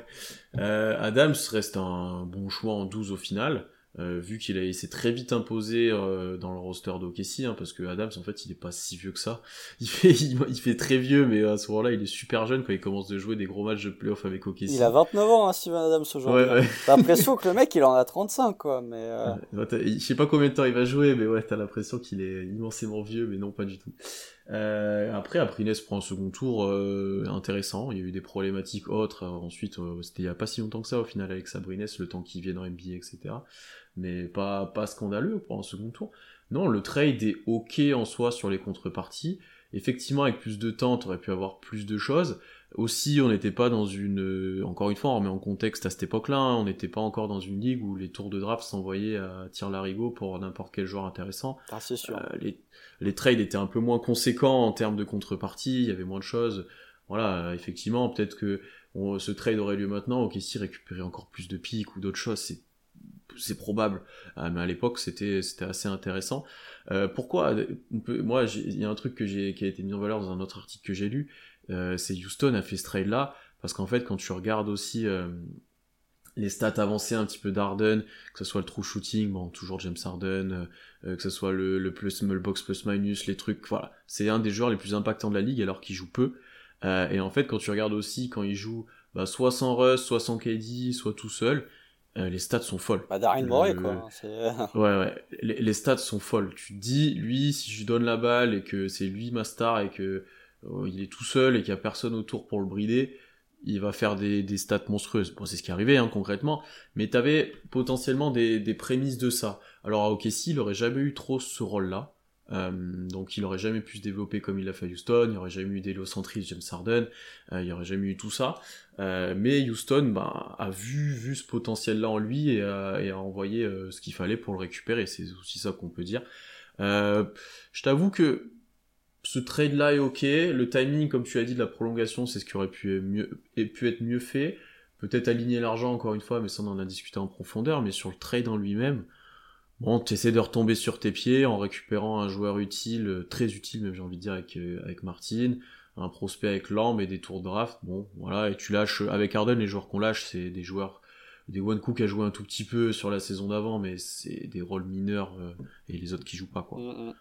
Euh, Adams reste un bon choix en 12 au final. Euh, vu qu'il a s'est très vite imposé euh, dans le roster d'OKC, hein, parce que Adams en fait il est pas si vieux que ça. Il fait, il, fait très vieux, mais à ce moment-là il est super jeune quand il commence de jouer des gros matchs de playoff avec OKC. Il a 29 ans, hein, Steven Adams aujourd'hui. Ouais, ouais. T'as l'impression que le mec il en a 35 quoi, mais. Euh... je sais pas combien de temps il va jouer, mais ouais t'as l'impression qu'il est immensément vieux, mais non pas du tout. Euh, après, Aprines prend un second tour euh, intéressant. Il y a eu des problématiques autres. ensuite, c'était il y a pas si longtemps que ça au final avec Sabrines, le temps qu'il vienne en NBA, etc mais pas, pas scandaleux pour un second tour. Non, le trade est ok en soi sur les contreparties. Effectivement, avec plus de temps, tu aurais pu avoir plus de choses. Aussi, on n'était pas dans une... Encore une fois, on remet en contexte à cette époque-là, hein, on n'était pas encore dans une ligue où les tours de draft s'envoyaient à tir larigot pour n'importe quel joueur intéressant. Ah, c'est sûr. Euh, les, les trades étaient un peu moins conséquents en termes de contrepartie, il y avait moins de choses. Voilà, effectivement, peut-être que ce trade aurait lieu maintenant, ok, si récupérer encore plus de pics ou d'autres choses, c'est c'est probable, euh, mais à l'époque c'était c'était assez intéressant. Euh, pourquoi Moi, il y a un truc qui a été mis en valeur dans un autre article que j'ai lu, euh, c'est Houston a fait ce trade là parce qu'en fait quand tu regardes aussi les stats avancées un petit peu d'Arden, que ce soit le true shooting, bon toujours James Harden, que ce soit le, le plus small box plus minus, les trucs, voilà, c'est un des joueurs les plus impactants de la ligue alors qu'il joue peu. et en fait quand tu regardes aussi quand il joue bah, soit sans Russ, soit sans KD, soit tout seul, euh, les stats sont folles. Bah, Daryl Morey, quoi. ouais, ouais. Les, stats sont folles. Tu te dis, lui, si je lui donne la balle et que c'est lui ma star et que euh, il est tout seul et qu'il n'y a personne autour pour le brider, il va faire des, des stats monstrueuses. Bon, c'est ce qui est arrivé, hein, concrètement. Mais t'avais potentiellement des, des prémices de ça. Alors, à OKC, il aurait jamais eu trop ce rôle-là. Euh, donc il aurait jamais pu se développer comme il l'a fait à Houston, il aurait jamais eu d'héliocentrisme James Harden, euh, il aurait jamais eu tout ça. Euh, mais Houston bah, a vu, vu ce potentiel-là en lui et a, et a envoyé euh, ce qu'il fallait pour le récupérer. C'est aussi ça qu'on peut dire. Euh, je t'avoue que ce trade-là est ok. Le timing, comme tu as dit, de la prolongation, c'est ce qui aurait pu, être mieux fait. Peut-être aligner l'argent encore une fois, mais ça on en a discuté en profondeur. Mais sur le trade en lui-même, Bon, tu essaies de retomber sur tes pieds en récupérant un joueur utile, euh, très utile même j'ai envie de dire avec, euh, avec Martin, un prospect avec Lamb et des tours de draft. Bon, voilà, et tu lâches avec Arden les joueurs qu'on lâche, c'est des joueurs des One Cook a joué un tout petit peu sur la saison d'avant, mais c'est des rôles mineurs euh, et les autres qui jouent pas quoi. Mm, mm.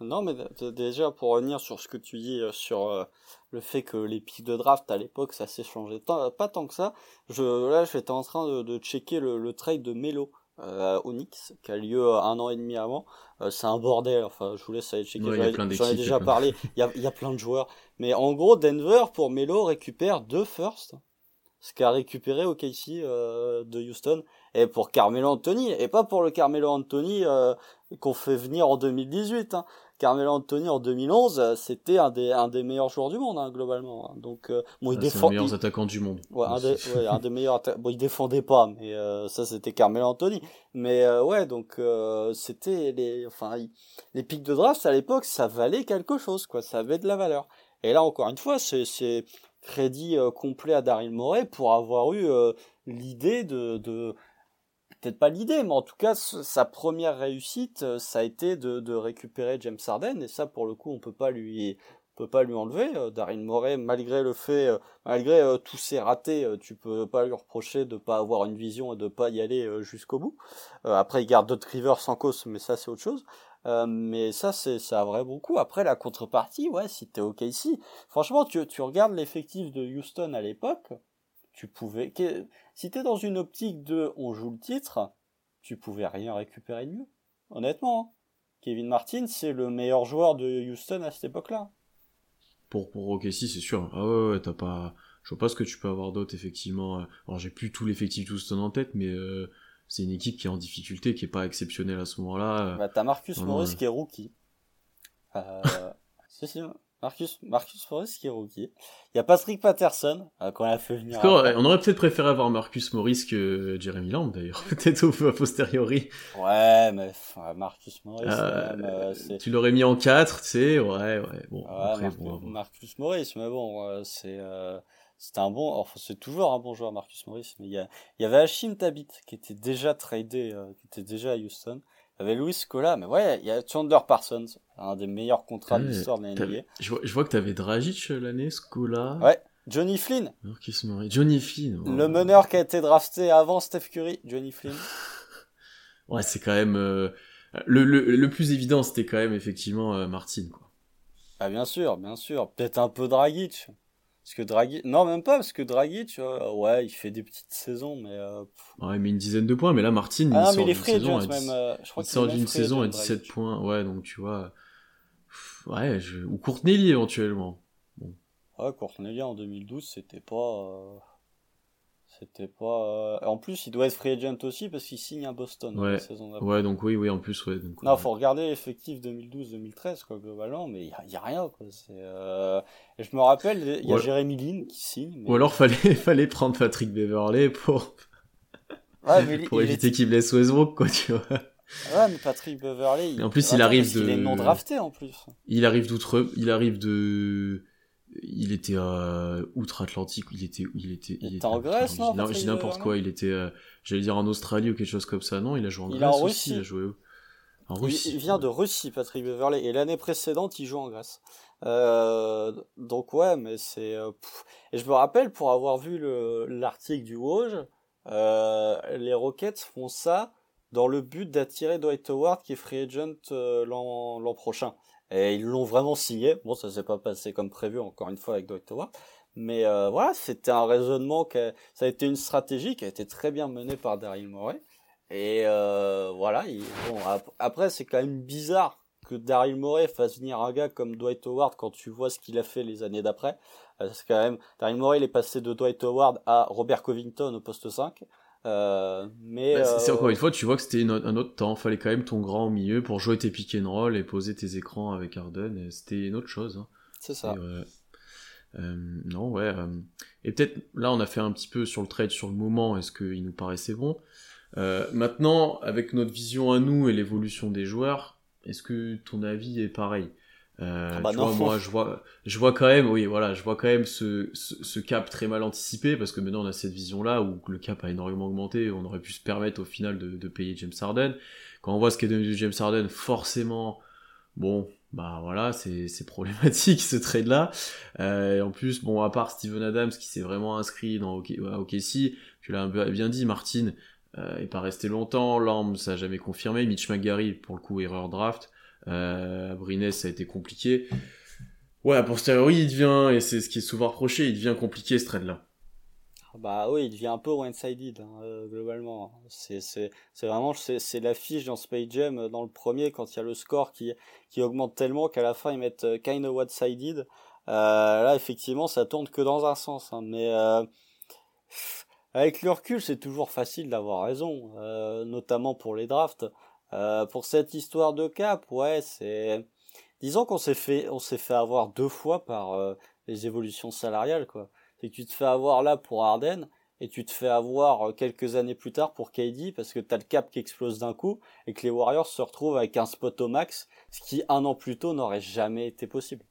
Non, mais déjà pour revenir sur ce que tu dis sur le fait que les pics de draft à l'époque ça s'est changé pas tant que ça. Je là j'étais en train de, de checker le, le trade de Melo euh, Onyx qui a lieu un an et demi avant. Euh, c'est un bordel. Enfin, je vous laisse aller checker. J'en ai, déjà parlé. Il y a, y a, plein de joueurs. Mais en gros, Denver pour Melo récupère deux firsts, ce qu'a récupéré OKC euh, de Houston, et pour Carmelo Anthony, et pas pour le Carmelo Anthony euh, qu'on fait venir en 2018. Hein. Carmelo Anthony en 2011, euh, c'était un des, un des meilleurs joueurs du monde, hein, globalement. Hein. Donc, euh, bon, il ah, défend. meilleurs attaquants du monde. Ouais, un des, ouais, un des meilleurs Bon, il défendait pas, mais euh, ça, c'était Carmelo Anthony. Mais euh, ouais, donc, c'était les, enfin, les pics de draft à l'époque, ça valait quelque chose, quoi. Ça avait de la valeur. Et là, encore une fois, c'est, c'est crédit complet à Daryl Morey pour avoir eu l'idée de, de peut-être pas l'idée, mais en tout cas, sa première réussite, euh, ça a été de, de, récupérer James Harden, et ça, pour le coup, on peut pas lui, peut pas lui enlever. Euh, Darin Morey, malgré le fait, euh, malgré tous ses ratés, tu peux pas lui reprocher de pas avoir une vision et de pas y aller jusqu'au bout. après, il garde d'autres Rivers sans cause, mais ça, c'est autre chose. mais ça, c'est ça a vrai beaucoup. Après, la contrepartie, ouais, si t'es OK ici, franchement, tu, tu regardes l'effectif de Houston à l'époque, tu pouvais, si t'es dans une optique de on joue le titre, tu pouvais rien récupérer de mieux. Honnêtement, hein. Kevin Martin, c'est le meilleur joueur de Houston à cette époque-là. Pour, pour OKC, c'est sûr. Ah ouais, ouais, t'as pas, je vois pas ce que tu peux avoir d'autre, effectivement. Alors, j'ai plus tout l'effectif Houston en tête, mais, euh, c'est une équipe qui est en difficulté, qui est pas exceptionnelle à ce moment-là. Bah, t'as Marcus Morris qui est rookie. Euh, c'est, Marcus, Marcus Morris qui est rookie. Il y a Patrick Patterson, euh, qu'on a fait venir. on aurait peut-être préféré avoir Marcus Morris que Jeremy Lamb, d'ailleurs. peut-être au a posteriori. Ouais, mais Marcus Morris, euh, euh, Tu l'aurais mis en 4, tu sais, ouais, ouais. Bon, Marcus, Morris, mais bon, c'est, c'est un bon, enfin, c'est toujours un bon joueur, Marcus Morris, mais il y, a, il y avait Hashim Tabit, qui était déjà tradé, qui était déjà à Houston. Avait Louis Scola, mais ouais, il y a Chandler Parsons, un des meilleurs contrats de l'histoire de la NBA. Je vois, je vois que t'avais Dragic euh, l'année, Scola. Ouais, Johnny Flynn. Johnny Flynn. Le meneur qui a été drafté avant Steph Curry, Johnny Flynn. ouais, c'est quand même euh, le, le, le, plus évident, c'était quand même effectivement euh, Martin, quoi. Ah bien sûr, bien sûr. Peut-être un peu Dragic. Parce que Dragic, non même pas parce que Dragic, ouais, il fait des petites saisons, mais. Euh, ouais, mais une dizaine de points. Mais là, Martin, ah, il sort d'une saison, à même, euh, je crois il sort d'une saison à 17 points. Ouais, donc tu vois, ouais, je... ou Courtney éventuellement. Bon. Ouais, Courtney en 2012, c'était pas. C'était pas. Euh, en plus, il doit être free agent aussi parce qu'il signe à Boston ouais. la saison Ouais, donc oui, oui, en plus, ouais. Donc, non, faut regarder l'effectif 2012-2013, quoi, globalement, mais il y, a rien, quoi. Euh... Et je me rappelle, il y a Jérémy Lin qui signe. Ou alors, fallait, fallait prendre Patrick Beverley pour. Mais pour éviter qu'il blesse Westbrook, quoi, tu vois. Ouais, mais Patrick Beverley. en plus, il arrive de. Il est non drafté en plus. Il arrive d'outre. Il arrive de il était euh, outre-Atlantique, il était, il était, il, était en Grèce, non dis n'importe quoi, il était, euh, j'allais dire en Australie ou quelque chose comme ça, non Il a joué en Grèce en aussi, il a joué en Russie. Il, vient de Russie, Patrick Beverley, et l'année précédente, il joue en Grèce. Euh, donc ouais, mais c'est, et je me rappelle pour avoir vu l'article du Woj, les Rockets font ça dans le but d'attirer Dwight Howard qui est free agent l'an prochain. Et ils l'ont vraiment signé. Bon, ça s'est pas passé comme prévu, encore une fois, avec Dwight Howard. Mais euh, voilà, c'était un raisonnement, que, ça a été une stratégie qui a été très bien menée par Daryl Morey. Et euh, voilà, bon, après, c'est quand même bizarre que Daryl Morey fasse venir un gars comme Dwight Howard quand tu vois ce qu'il a fait les années d'après. Euh, c'est quand même, Daryl Morey, il est passé de Dwight Howard à Robert Covington au poste 5. Euh, mais bah, c'est encore une fois, tu vois que c'était un autre temps. Fallait quand même ton grand au milieu pour jouer tes pick and roll et poser tes écrans avec Arden. C'était une autre chose. Hein. C'est ça. Euh, non, ouais. Euh, et peut-être là, on a fait un petit peu sur le trade sur le moment. Est-ce qu'il nous paraissait bon? Maintenant, avec notre vision à nous et l'évolution des joueurs, est-ce que ton avis est pareil? Euh, ah bah tu vois, moi, je vois, je vois quand même, oui, voilà, je vois quand même ce, ce, cap très mal anticipé parce que maintenant on a cette vision-là où le cap a énormément augmenté, on aurait pu se permettre au final de, de payer James Harden. Quand on voit ce qu'est devenu James Harden, forcément, bon, bah voilà, c'est problématique ce trade-là. Euh, en plus, bon, à part Steven Adams qui s'est vraiment inscrit dans OKC, tu l'as bien dit, Martin euh, est pas resté longtemps, Lamb ça a jamais confirmé, Mitch McGarry pour le coup erreur draft. Euh, ça a été compliqué. Ouais, a posteriori, il devient, et c'est ce qui est souvent reproché, il devient compliqué ce trade-là. Ah bah oui, il devient un peu one-sided, hein, euh, globalement. C'est, vraiment, c'est, c'est l'affiche dans Space Jam, euh, dans le premier, quand il y a le score qui, qui augmente tellement qu'à la fin, ils mettent euh, kind of one-sided. Là, effectivement, ça tourne que dans un sens. Hein, mais avec le recul, c'est toujours facile d'avoir raison, notamment pour les drafts. Euh, pour cette histoire de cap, ouais, c'est disons qu'on s'est fait on s'est fait avoir deux fois par euh, les évolutions salariales quoi. C'est que tu te fais avoir là pour Arden et tu te fais avoir euh, quelques années plus tard pour KD parce que t'as le cap qui explose d'un coup et que les Warriors se retrouvent avec un spot au max, ce qui un an plus tôt n'aurait jamais été possible.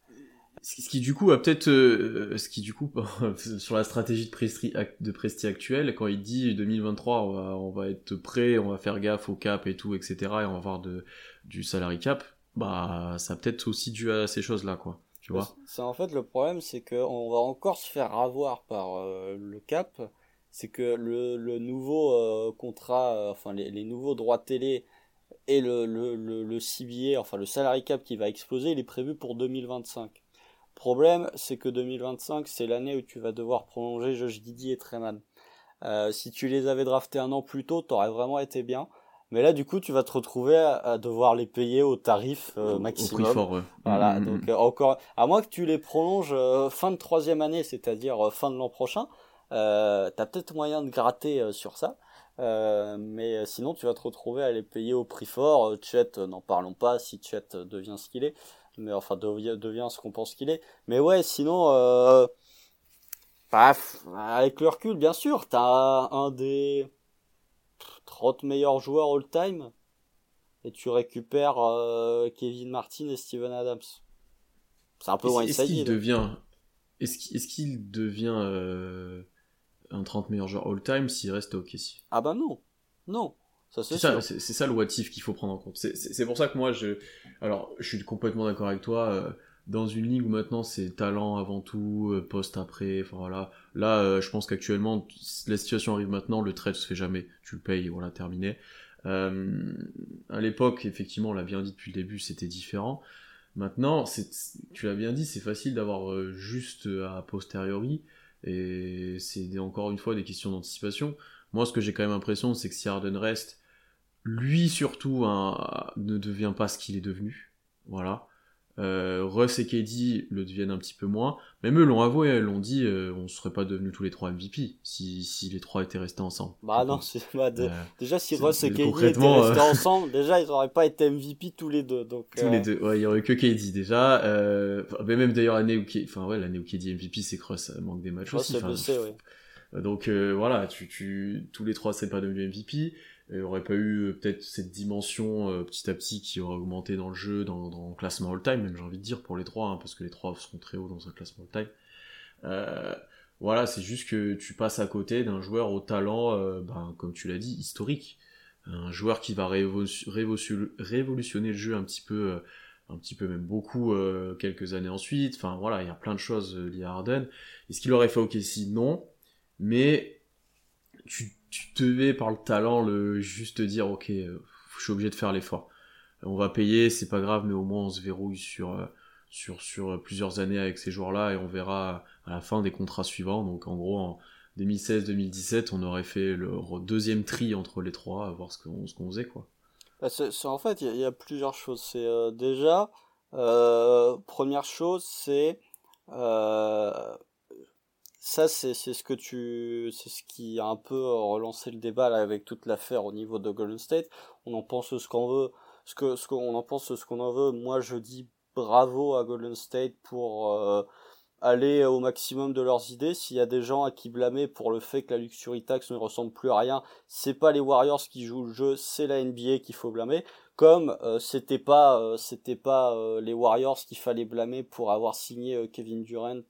Ce qui du coup a peut-être, euh, ce qui du coup sur la stratégie de Presti, de Presti actuelle, quand il dit 2023, on va, on va être prêt, on va faire gaffe au cap et tout, etc. Et on va avoir du salary cap, bah ça a peut-être aussi dû à ces choses-là, quoi. Tu vois? C'est en fait le problème, c'est qu'on va encore se faire avoir par euh, le cap. C'est que le, nouveau euh, contrat, enfin les, nouveaux droits télé et le, le, le, enfin le salary cap qui va exploser, il est prévu pour 2025. Problème, c'est que 2025, c'est l'année où tu vas devoir prolonger Josh Giddy et Treman. Euh, si tu les avais draftés un an plus tôt, t'aurais vraiment été bien. Mais là, du coup, tu vas te retrouver à, devoir les payer au tarif euh, maximum. Au prix fort, Voilà. Mm, mm, donc mm. Euh, encore, à moins que tu les prolonges euh, fin de troisième année, c'est-à-dire fin de l'an prochain, euh, t'as peut-être moyen de gratter sur ça. mais sinon, tu vas te retrouver à les payer au prix fort. Chet, n'en parlons pas. Si Chet devient ce qu'il est, mais enfin devient, devient ce qu'on pense qu'il est. Mais ouais, sinon, euh, paf, avec le recul, bien sûr, t'as un des 30 meilleurs joueurs all-time et tu récupères euh, Kevin Martin et Steven Adams. C'est un peu est Est-ce qu'il devient, est-ce qu'il devient euh, un 30 meilleur joueur all-time s'il reste au OKC Ah bah non, non. C'est ça, c'est ça le what qu'il faut prendre en compte. C'est pour ça que moi, je, alors, je suis complètement d'accord avec toi. Euh, dans une ligue où maintenant c'est talent avant tout, euh, poste après, enfin voilà. Là, euh, je pense qu'actuellement, la situation arrive maintenant, le trade se fait jamais. Tu le payes, voilà, terminé. à l'époque, effectivement, on l'a bien dit depuis le début, c'était différent. Maintenant, tu l'as bien dit, c'est facile d'avoir juste à posteriori, et c'est encore une fois des questions d'anticipation. Moi, ce que j'ai quand même l'impression, c'est que si Harden reste, lui surtout hein, ne devient pas ce qu'il est devenu. Voilà. Euh, Russ et KD le deviennent un petit peu moins. Même eux l'ont avoué, l'ont dit, euh, on serait pas devenus tous les trois MVP si, si les trois étaient restés ensemble. Bah non, c'est euh, déjà si Russ et KD étaient restés ensemble, déjà ils auraient pas été MVP tous les deux. Donc, tous les deux, ouais, il y aurait que KD déjà. mais même d'ailleurs l'année où, enfin ouais, l'année où KD MVP, c'est que Russ manque des matchs aussi. Donc voilà, tu, tu, tous les trois c'est pas devenu MVP il aurait pas eu euh, peut-être cette dimension euh, petit à petit qui aurait augmenté dans le jeu, dans, dans le classement all-time, même j'ai envie de dire pour les trois, hein, parce que les trois seront très hauts dans un classement all-time. Euh, voilà, c'est juste que tu passes à côté d'un joueur au talent, ben, comme tu l'as dit, historique. Un joueur qui va révolutionner le jeu un petit peu, un petit peu même beaucoup quelques années ensuite. Enfin voilà, il y a plein de choses liées à Harden. Est-ce qu'il aurait fait OKC Non. Mais tu tu devais par le talent le juste dire ok euh, je suis obligé de faire l'effort. On va payer c'est pas grave mais au moins on se verrouille sur euh, sur sur plusieurs années avec ces joueurs là et on verra à la fin des contrats suivants. Donc en gros en 2016-2017 on aurait fait le deuxième tri entre les trois voir ce qu'on faisait quoi. Bah, en fait il y, a plusieurs choses. C'est euh, déjà première chose c'est ça, c'est ce que tu, c'est ce qui a un peu relancé le débat avec toute l'affaire au niveau de Golden State. On en pense ce qu'on veut, ce en pense ce qu'on en veut. Moi, je dis bravo à Golden State pour euh, aller au maximum de leurs idées. S'il y a des gens à qui blâmer pour le fait que la luxury tax ne ressemble plus à rien, c'est pas les Warriors qui jouent le jeu, c'est la NBA qu'il faut blâmer comme euh, c'était pas euh, c'était pas euh, les Warriors qu'il fallait blâmer pour avoir signé Kevin Durant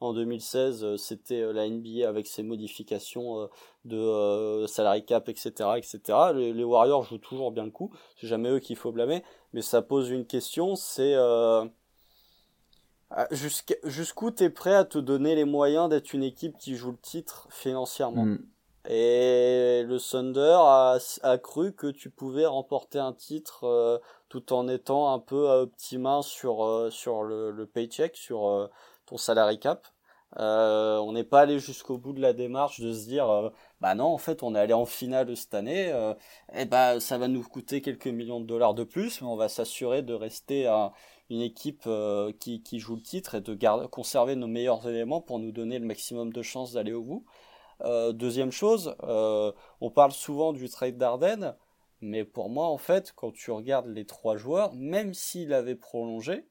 en 2016 c'était la NBA avec ses modifications de salary cap etc etc les, Warriors jouent toujours bien le coup. C'est jamais eux qu'il faut blâmer. Mais ça pose une question c'est jusqu'où t'es prêt à te donner les moyens d'être une équipe qui joue le titre financièrement? Mm. Et le Thunder a, cru que tu pouvais remporter un titre euh, tout en étant un peu à petit main sur, euh, sur le, paycheck, sur euh, ton salary cap. on n'est pas allé jusqu'au bout de la démarche de se dire bah non en fait on est allé en finale cette année et bah ça va nous coûter quelques millions de dollars de plus mais on va s'assurer de rester une équipe qui, qui joue le titre et de garder, conserver nos meilleurs éléments pour nous donner le maximum de chances d'aller au bout. Euh, deuxième chose, euh, on parle souvent du trade d'Arden, mais pour moi, en fait, quand tu regardes les trois joueurs, même s'il avait prolongé,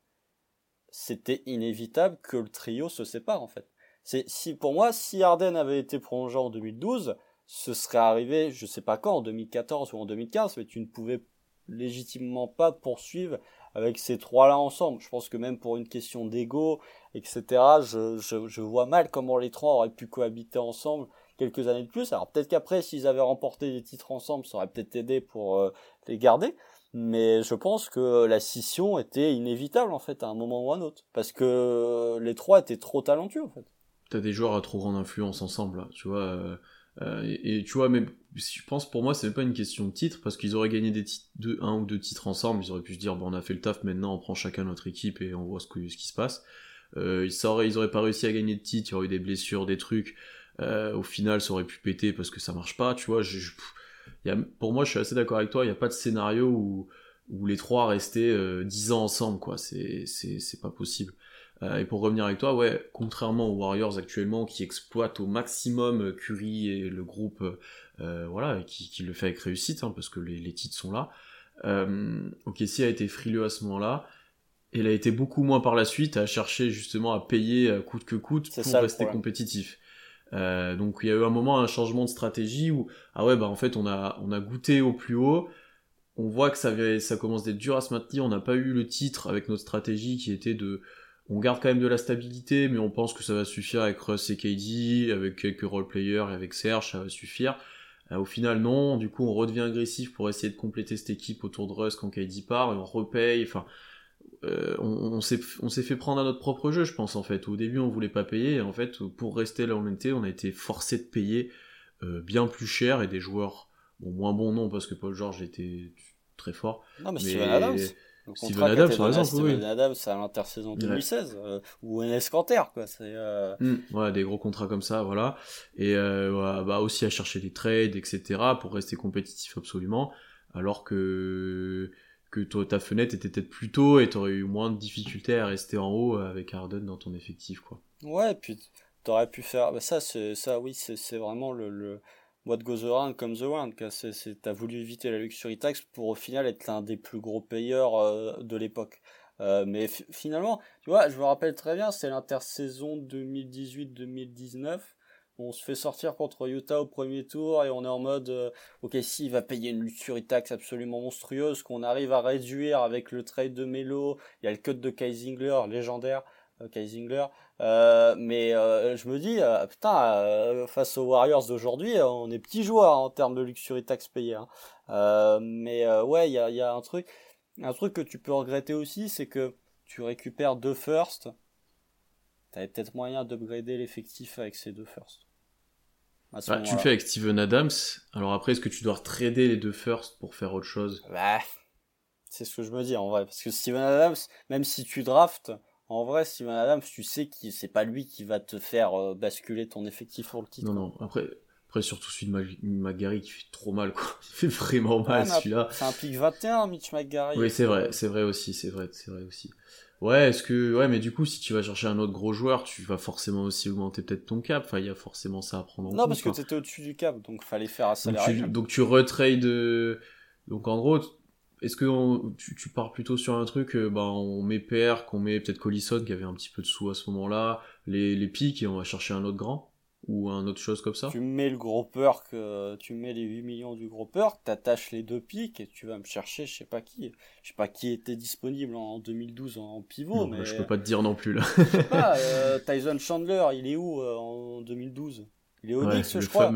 c'était inévitable que le trio se sépare, en fait. C'est, si, pour moi, si Arden avait été prolongé en 2012, ce serait arrivé, je sais pas quand, en 2014 ou en 2015, mais tu ne pouvais légitimement pas poursuivre avec ces trois-là ensemble. Je pense que même pour une question d'ego, etc., je, vois mal comment les trois auraient pu cohabiter ensemble quelques années de plus. Alors peut-être qu'après, s'ils avaient remporté des titres ensemble, ça aurait peut-être aidé pour euh, les garder. Mais je pense que la scission était inévitable en fait à un moment ou à un autre. Parce que les trois étaient trop talentueux en fait. T'as des joueurs à trop grande influence ensemble, tu vois. Euh, euh, et, tu vois, même, je pense pour moi, c'est pas une question de titre, parce qu'ils auraient gagné des titres, un ou deux titres ensemble, ils auraient pu se dire, bon, on a fait le taf, maintenant on prend chacun notre équipe et on voit ce, qui se passe. Euh, ils, auraient, ils auraient pas réussi à gagner de titre, il y aurait eu des blessures, des trucs. Euh, au final, ça aurait pu péter parce que ça marche pas, tu vois. Y a, pour moi, je suis assez d'accord avec toi, il n'y a pas de scénario où, où les trois restaient euh, 10 ans ensemble, quoi. C'est, c'est, c'est pas possible. Euh, et pour revenir avec toi, ouais, contrairement aux Warriors actuellement qui exploitent au maximum Curry et le groupe, voilà, qui, qui, le fait avec réussite, hein, parce que les, les, titres sont là. Euh, OKC a été frileux à ce moment-là. Et il a été beaucoup moins par la suite à chercher justement à payer euh, coûte que coûte pour rester compétitif. Euh, donc il y a eu un moment un changement de stratégie où ah ouais bah en fait on a on a goûté au plus haut, on voit que ça ça commence d'être dur à se maintenir, on n'a pas eu le titre avec notre stratégie qui était de on garde quand même de la stabilité mais on pense que ça va suffire avec Russ et KD, avec quelques role players et avec Serge ça va suffire. Euh, au final non, du coup on redevient agressif pour essayer de compléter cette équipe autour de Russ quand KD part et on repaye, enfin euh, on, s'est fait prendre à notre propre jeu, je pense en fait. Au début, on voulait pas payer, et en fait, pour rester là où on était, on a été forcé de payer euh, bien plus cher et des joueurs, bon moins bons non parce que Paul George était très fort. Non mais, Adams. Steven Adams, par exemple, Steven Adams à l'intersaison 2016 euh, ou Enes Kanter quoi. C'est mmh, ouais, des gros contrats comme ça, voilà. Et bah aussi à chercher des trades, etc. pour rester compétitif absolument. Alors que que toi, ta fenêtre était peut-être plus tôt et t'aurais eu moins de difficultés à rester en haut avec Harden dans ton effectif, quoi. Ouais, et puis t'aurais pu faire. Bah ça, ça, oui, c'est vraiment le, le what goes around comes around. T'as voulu éviter la luxury tax pour au final être l'un des plus gros payeurs euh, de l'époque. Euh, mais finalement, tu vois, je me rappelle très bien, c'est l'intersaison 2018-2019 on se fait sortir contre Utah au premier tour et on est en mode euh, ok si il va payer une luxury tax absolument monstrueuse qu'on arrive à réduire avec le trade de Melo il y a le cut de Kaisingler légendaire euh, Kaisingler euh, mais je me dis putain face aux Warriors d'aujourd'hui on est petits joueurs en termes de luxury tax payés hein. mais ouais il y a, y a un truc un truc que tu peux regretter aussi c'est que tu récupères deux firsts T'avais peut-être moyen d'upgrader l'effectif avec ces deux firsts. Bah, tu le fais avec Steven Adams. Alors après, est-ce que tu dois trader les deux first pour faire autre chose? Bah, C'est ce que je me dis en vrai. Parce que Steven Adams, même si tu draftes, en vrai, Steven Adams, tu sais que c'est pas lui qui va te faire euh, basculer ton effectif pour le titre. Non, non. Après, après surtout celui de McGarry qui fait trop mal, quoi. Il fait vraiment mal celui-là. C'est un pic 21, Mitch McGarry. Oui, c'est vrai, c'est vrai aussi, c'est vrai, c'est vrai aussi. Ouais, est-ce que ouais, mais du coup, si tu vas chercher un autre gros joueur, tu vas forcément aussi augmenter peut-être ton cap. Enfin, il y a forcément ça à prendre en compte. Non, parce que tu étais au-dessus du cap, donc fallait faire un salaire. Donc tu, donc tu retrades. Euh, donc en gros, est-ce que tu, tu, pars plutôt sur un truc, euh, bah, on met PR, qu'on met peut-être Collison qui avait un petit peu de sous à ce moment-là, les, les pics et on va chercher un autre grand ou un autre chose comme ça? Tu mets le gros perk, tu mets les 8 millions du gros perk, t'attaches les deux pics et tu vas me chercher je sais pas qui. Je sais pas qui était disponible en 2012 en pivot. mais... Je peux pas te dire non plus là. je sais pas, euh, Tyson Chandler, il est où euh, en 2012 Il est au ouais, je crois.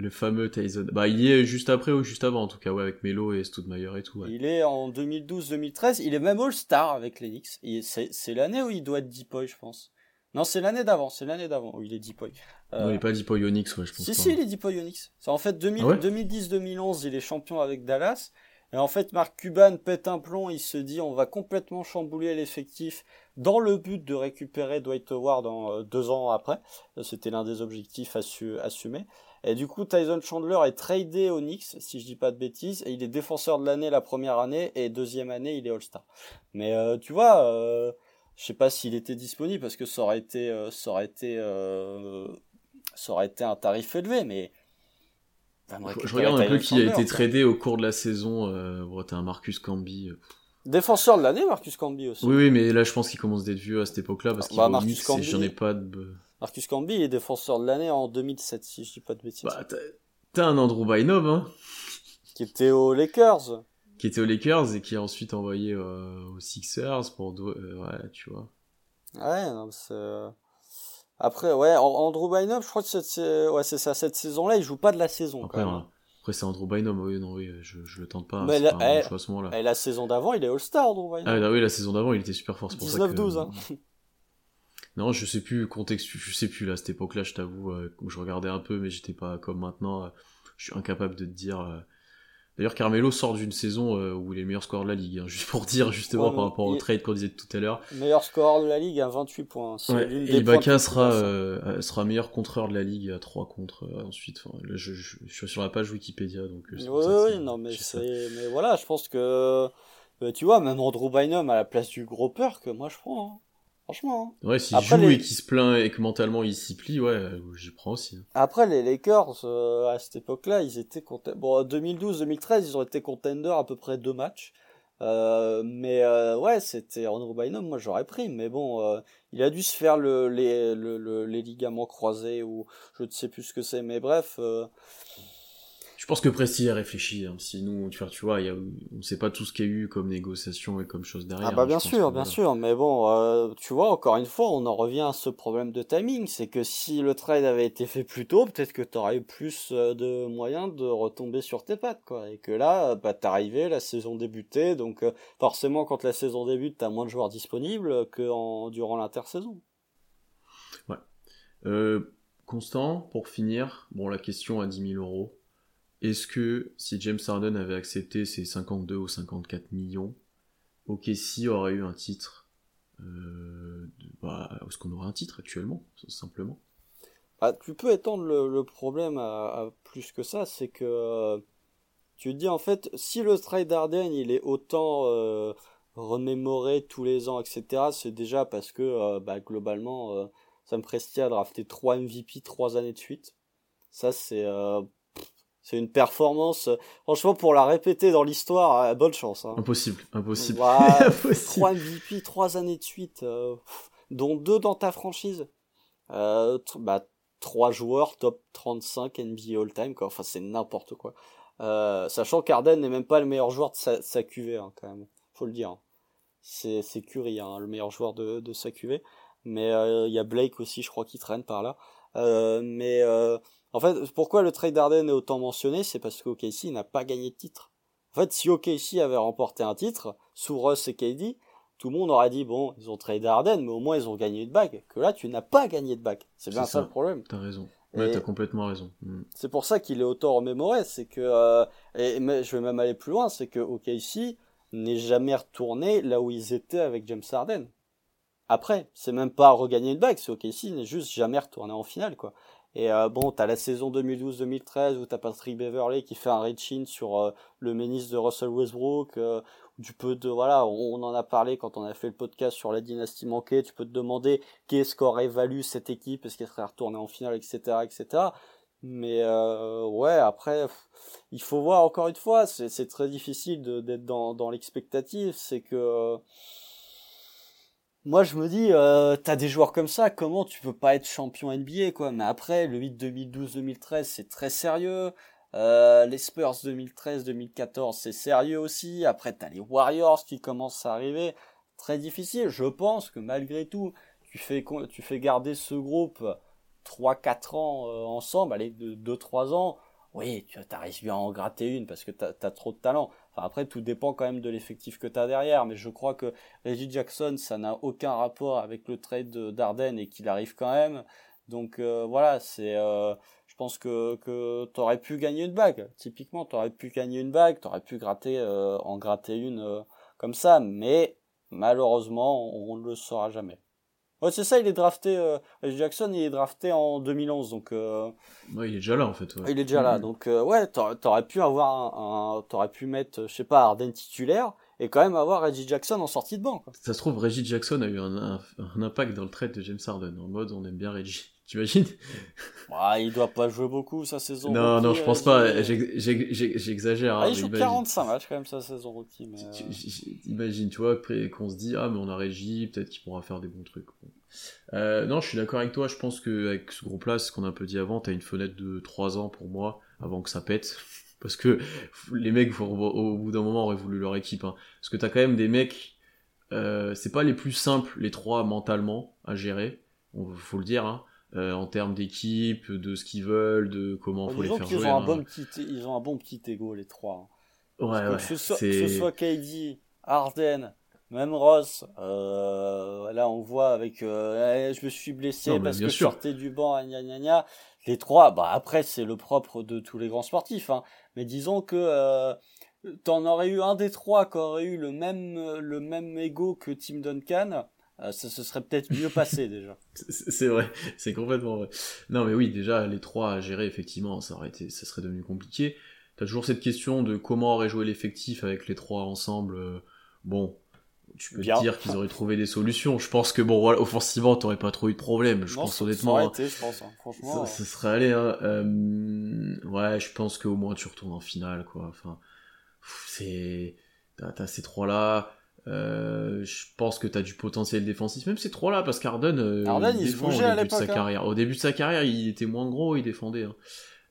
Le fameux Tyson. Bah, il y est juste après ou juste avant en tout cas, ouais, avec Melo et Stoudemire et tout. Il est en 2012-2013, il est même All-Star avec les Knicks. C'est l'année où il doit être deep je pense. Non, c'est l'année d'avant, c'est l'année d'avant où il est deep euh... Non, il est pas Deepoy Onyx, ouais, je pense. Si, si, il est Deepoy Onyx. C'est en fait 2010-2011, ah il est champion avec Dallas. Et en fait, Mark Cuban pète un plomb, il se dit on va complètement chambouler l'effectif dans le but de récupérer Dwight Howard en, euh, deux ans après. C'était l'un des objectifs assumés. Et du coup, Tyson Chandler est tradé au Knicks, si je dis pas de bêtises, et il est défenseur de l'année la première année, et deuxième année, il est All-Star. Mais euh, tu vois, euh, je sais pas s'il était disponible parce que ça aurait été, euh, ça aurait été, euh, ça aurait été un tarif élevé, mais. je, regarde un peu qui a été tradé au cours de la saison. Euh, t'as un Marcus Camby. Défenseur de l'année, Marcus Camby aussi. Oui, oui, mais là, je pense qu'il commence d'être vieux à cette époque-là parce qu'il bah, Marcus Camby, j'en ai pas de. Marcus Camby est défenseur de l'année en 2007, si je dis pas de bêtises. Bah, t'as un Andrew Bynum, hein. Qui était aux Lakers qui était aux Lakers et qui est ensuite envoyé euh, aux Sixers pour euh, ouais tu vois ouais non, c'est euh, après ouais Andrew Bynum je crois que c'est ouais ça cette saison là il joue pas de la saison après, quand même. après c'est Andrew Bynum oui non oui je, je le tente pas mais la, eh, à ce moment-là et la saison d'avant il est All Star Andrew Bynum ah bah oui la saison d'avant il était super fort 19-12 hein. non je sais plus contexte je sais plus là à cette époque là je t'avoue où je regardais un peu mais j'étais pas comme maintenant je suis incapable de te dire D'ailleurs, Carmelo sort d'une saison euh, où il est le meilleur scoreur de la ligue, hein, juste pour dire justement par rapport au trade qu'on disait tout à l'heure. Meilleur scoreur de la ligue à 28 points. et Ibaka sera, euh, sera meilleur contreur de la ligue à 3 contre euh, ensuite. je, suis sur la page Wikipédia. Donc, oui, oui, non, mais, mais voilà, je pense que tu vois, même Andrew Bynum à la place du gros peur que moi je prends. Hein. Franchement. Hein. Ouais, s'il joue et qu'il se plaint et que mentalement il s'y plie, ouais, j'y prends aussi. Hein. Après, les Lakers, euh, à cette époque-là, ils étaient Bon, 2012-2013, ils ont été contenders à peu près deux matchs. Euh, mais euh, ouais, c'était Andrew Bynum, moi j'aurais pris, mais bon, euh, il a dû se faire le, les, le, les ligaments croisés ou je ne sais plus ce que c'est, mais bref. Je pense que Presti a réfléchi. Hein. Si nous, tu vois, y a, on ne sait pas tout ce qu'il y a eu comme négociation et comme chose derrière. Ah bah hein, bien sûr, que bien sûr, mais bon, euh, tu vois, encore une fois, on en revient à ce problème de timing, c'est que si le trade avait été fait plus tôt, peut-être que tu aurais eu plus euh, de moyens de retomber sur tes pattes, quoi. Et que là, bah t'arrivais, la saison débutait, donc euh, forcément, quand la saison débute, t'as moins de joueurs disponibles que en, durant l'intersaison. Euh, Constant, pour finir, bon, la question à 10 000 euros. Est-ce que si James Harden avait accepté ses 52 ou 54 millions, OKC aurait eu un titre euh, bah, Est-ce qu'on aurait un titre actuellement, simplement? Bah, tu peux étendre le, problème à, plus que ça, c'est que euh, tu te dis en fait, si le trade d'Arden il est autant euh, remémoré tous les ans, etc., c'est déjà parce que euh, bah, globalement, euh, Sam Presti a drafté 3 MVP 3 années de suite. Ça, c'est euh, c'est une performance. euh, franchement, pour la répéter dans l'histoire, euh, bonne chance. Hein. Impossible, impossible. Ouais, impossible. 3 MVP 3 années de suite, euh, dont 2 dans ta franchise. Euh, bah, 3 joueurs top 35 NBA all-time, quoi. Enfin, c'est n'importe quoi. Euh, sachant qu'Arden n'est même pas le meilleur joueur de sa, sa QV, hein, quand même. Faut le dire. hein. C'est, c'est Curry, hein, le meilleur joueur de, de sa QV. Mais euh, il y a Blake aussi, je crois, qui traîne par là. Euh, mais euh, en fait, pourquoi le trade d'Arden est autant mentionné C'est parce qu'OKC n'a pas gagné de titre. En fait, si OKC avait remporté un titre, sous Russ et KD, tout le monde aurait dit, bon, ils ont trade Harden, mais au moins ils ont gagné une bague. Que là, tu n'as pas gagné de bague. C'est bien ça. ça. le problème. T'as raison. Ouais, t'as complètement raison. Mm. C'est pour ça qu'il est autant remémoré, c'est que, euh, et mais je vais même aller plus loin, c'est que OKC n'est jamais retourné là où ils étaient avec James Harden. Après, c'est même pas regagner une bague, c'est OKC n'est juste jamais retourné en finale, quoi. Et euh, bon, t'as la saison 2012-2013 où t'as Patrick Beverley qui fait un reach-in sur euh, le ménis de Russell Westbrook. euh, tu peux de voilà, on, en a parlé quand on a fait le podcast sur la dynastie manquée. Tu peux te demander qu'est-ce qu'aurait valu cette équipe, est-ce qu'elle serait retournée en finale, etc., etc. Mais euh, ouais, après, il faut voir encore une fois, c'est très difficile d'être dans, dans l'expectative. C'est que moi je me dis, euh, t'as des joueurs comme ça, comment tu peux pas être champion NBA quoi? Mais après, le 8 2012-2013, c'est très sérieux. Euh, les Spurs 2013-2014, c'est sérieux aussi. Après, t'as les Warriors qui commencent à arriver. Très difficile. Je pense que malgré tout, tu fais, garder ce groupe 3-4 ans euh, ensemble, allez, 2-3 ans. Oui, tu arrives bien à en gratter une parce que t'as as trop de talent. Enfin, après, tout dépend quand même de l'effectif que t'as derrière. Mais je crois que Reggie Jackson, ça n'a aucun rapport avec le trade de- d'Arden et qu'il arrive quand même. Donc euh, voilà, c'est. euh, je pense que que t'aurais pu gagner une bague. Typiquement, t'aurais pu gagner une bague, t'aurais pu gratter euh, en gratter une comme ça. Mais malheureusement, on ne le saura jamais. Ouais, c'est ça. Il est drafté. Euh, Reggie Jackson, il est drafté en 2011, donc. Euh, Ouais, il est déjà là en fait. ouais. il est déjà là, Mm. donc euh, ouais, t'aurais t'aurais pu avoir un, un- t'aurais pu mettre, je sais pas, Arden titulaire et quand même avoir Reggie Jackson en sortie de banc. Quoi. Ça se trouve, Reggie Jackson a eu un, un- un impact dans le trade de James Harden. En mode, on aime bien Reggie. T'imagines Ah, il doit pas jouer beaucoup sa saison. Non, rookie, non, je pense Reggie. pas. J'ex- j'ex- j'ex- J'exagère. Ah, hein, il joue imagine. 45 matchs quand même sa saison rookie. Mais, euh, Imagine, tu vois, qu'on se dit, ah, mais on a Régie, peut-être qu'il pourra faire des bons trucs. Euh, non, je suis d'accord avec toi, je pense qu'avec ce groupe-là, ce qu'on a un peu dit avant, t'as une fenêtre de 3 ans pour moi, avant que ça pète. Parce que les mecs, au, bout d'un moment, auraient voulu leur équipe. hein. Parce que t'as quand même des mecs, euh, c'est pas les plus simples, les trois, mentalement, à gérer, faut le dire, hein. Euh, en termes d'équipe, de ce qu'ils veulent, de comment faut les faire qu'ils jouer. ont un hein. bon petit, ils ont un bon petit ego les trois. hein. Ouais, ouais, que, ce soit, que c'est- ce soit KD, Harden, même Ross, euh, là on voit avec euh, Eh, je me suis blessé Non, parce que je sûr. sortais du banc, gna gna gna. Les trois, bah après c'est le propre de tous les grands sportifs, hein. mais disons que t'en aurais eu un des trois qui aurait eu le même le même ego que Tim Duncan, euh, ça se serait peut-être mieux passé déjà. C'est vrai, c'est complètement vrai. Non mais oui, déjà les trois à gérer effectivement, ça aurait été, ça serait devenu compliqué. T'as toujours cette question de comment aurait joué l'effectif avec les trois ensemble. euh, Bon, tu peux Bien. te dire qu'ils auraient trouvé des solutions. Je pense que bon, voilà, offensivement, t'aurais pas trop eu de problème. Je Non, pense honnêtement. ça aurait hein. été, je pense, hein. franchement. Ça, ça serait allé. Hein. Euh, ouais, je pense qu'au moins tu retournes en finale, quoi. Enfin, c'est. t'as as ces trois-là. Euh, je pense que t'as du potentiel défensif, même ces trois-là, parce qu'Arden, euh, Harden, il se au bougeait à début de sa hein. carrière. Au début de sa carrière, il était moins gros, il défendait. hein.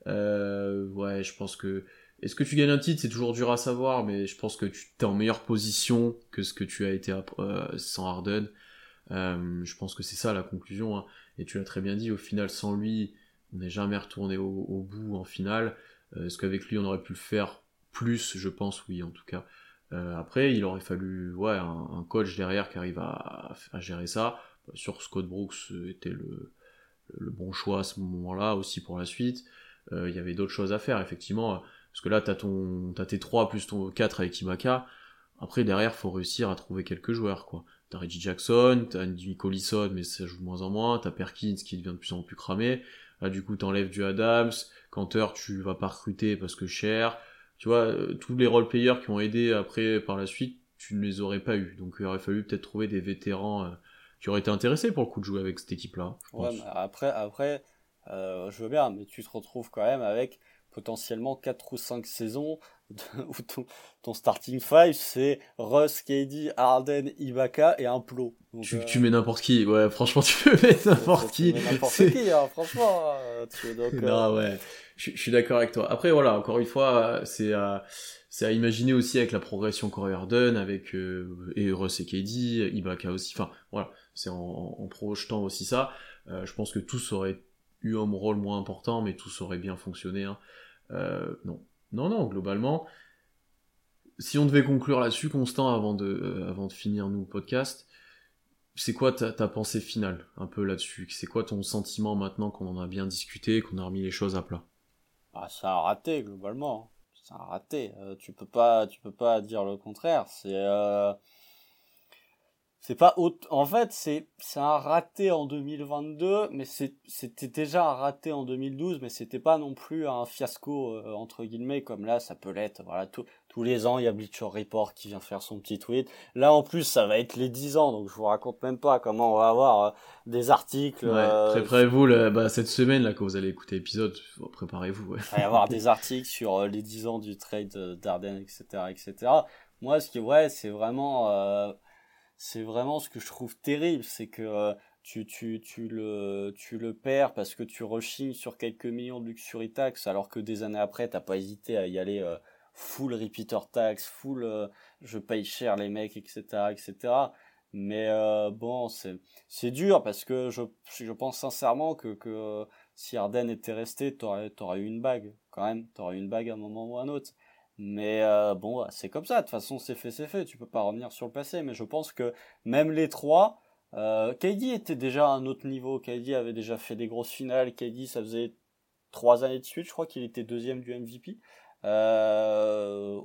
Euh, ouais, je pense que. Est-ce que tu gagnes un titre? C'est toujours dur à savoir, mais je pense que tu t'es en meilleure position que ce que tu as été euh, sans Harden. Euh, je pense que c'est ça la conclusion. hein. Et tu l'as très bien dit, au final, sans lui, on n'est jamais retourné au, au bout en finale. Est-ce qu'avec lui, on aurait pu le faire plus? Je pense oui, en tout cas. Euh, après, il aurait fallu ouais, un, un coach derrière qui arrive à, à gérer ça. Sur Scott Brooks euh, était le, le bon choix à ce moment-là aussi pour la suite. Euh, Il y avait d'autres choses à faire, effectivement. Parce que là, t'as ton, t'as tes 3 plus ton 4 avec Ibaka. Après, derrière, faut réussir à trouver quelques joueurs, quoi. T'as Reggie Jackson, t'as Andy Collison, mais ça joue de moins en moins. T'as Perkins qui devient de plus en plus cramé. Là, du coup, t'enlèves du Adams. Canter, tu vas pas recruter parce que cher. Tu vois, euh, tous les role players qui ont aidé après, par la suite, tu ne les aurais pas eu. Donc, il aurait fallu peut-être trouver des vétérans euh, qui auraient été intéressés pour le coup de jouer avec cette équipe-là. Ouais, mais après, après euh, je veux bien, mais tu te retrouves quand même avec potentiellement 4 ou 5 saisons où ton, ton starting five c'est Russ, KD, Harden, Ibaka et un plot. Donc, Tu, euh, tu mets n'importe qui, ouais, franchement, tu peux mettre n'importe tu qui. N'importe qui, hein, franchement. euh, tu- donc, euh, Non, ouais, je, je suis d'accord avec toi. Après, voilà, encore une fois, c'est à, c'est à imaginer aussi avec la progression Corey Harden, avec euh, et Russ et KD, Ibaka aussi. Enfin, voilà, c'est en, en projetant aussi ça. Euh, je pense que tous auraient eu un rôle moins important, mais tous auraient bien fonctionné. hein. Euh, non, non, non, globalement. Si on devait conclure là-dessus, Constant, avant de, euh, avant de finir nous le podcast, c'est quoi ta, pensée finale un peu là-dessus? C'est quoi ton sentiment maintenant qu'on en a bien discuté, qu'on a remis les choses à plat? Ah, c'est un raté globalement. C'est un raté. Euh, tu peux pas, tu peux pas dire le contraire. C'est, euh, c'est pas aut- En fait, c'est, c'est un raté en 2022, mais c'était déjà un raté en 2012, mais c'était pas non plus un fiasco euh, entre guillemets comme là, ça peut l'être. Voilà, tout- tous les ans, il y a Bleacher Report qui vient faire son petit tweet. Là, en plus, ça va être les 10 ans, donc je vous raconte même pas comment on va avoir euh, des articles. Ouais, euh, Préparez-vous bah, cette semaine là quand vous allez écouter l'épisode, préparez-vous. Ouais. Il va y avoir des articles sur les 10 ans du trade d'Arden, etc., etc. Moi, ce qui, ouais, c'est vraiment, c'est vraiment ce que je trouve terrible, c'est que euh, tu, tu, tu le, tu le perds parce que tu rechignes sur quelques millions de luxury tax, alors que des années après, t'as pas hésité à y aller euh, full repeater tax, full, euh, je paye cher les mecs, etc., etc. Mais bon, c'est, dur parce que je, je pense sincèrement que, que si Arden était resté, t'aurais eu une bague, quand même. T'aurais eu une bague à un moment ou à un autre. Mais euh, bon, c'est comme ça. De toute façon, c'est fait, c'est fait. Tu peux pas revenir sur le passé. Mais je pense que même les trois, euh, KD était déjà à un autre niveau. KD avait déjà fait des grosses finales. KD, ça faisait trois années de suite. Je crois qu'il était deuxième du MVP. Euh,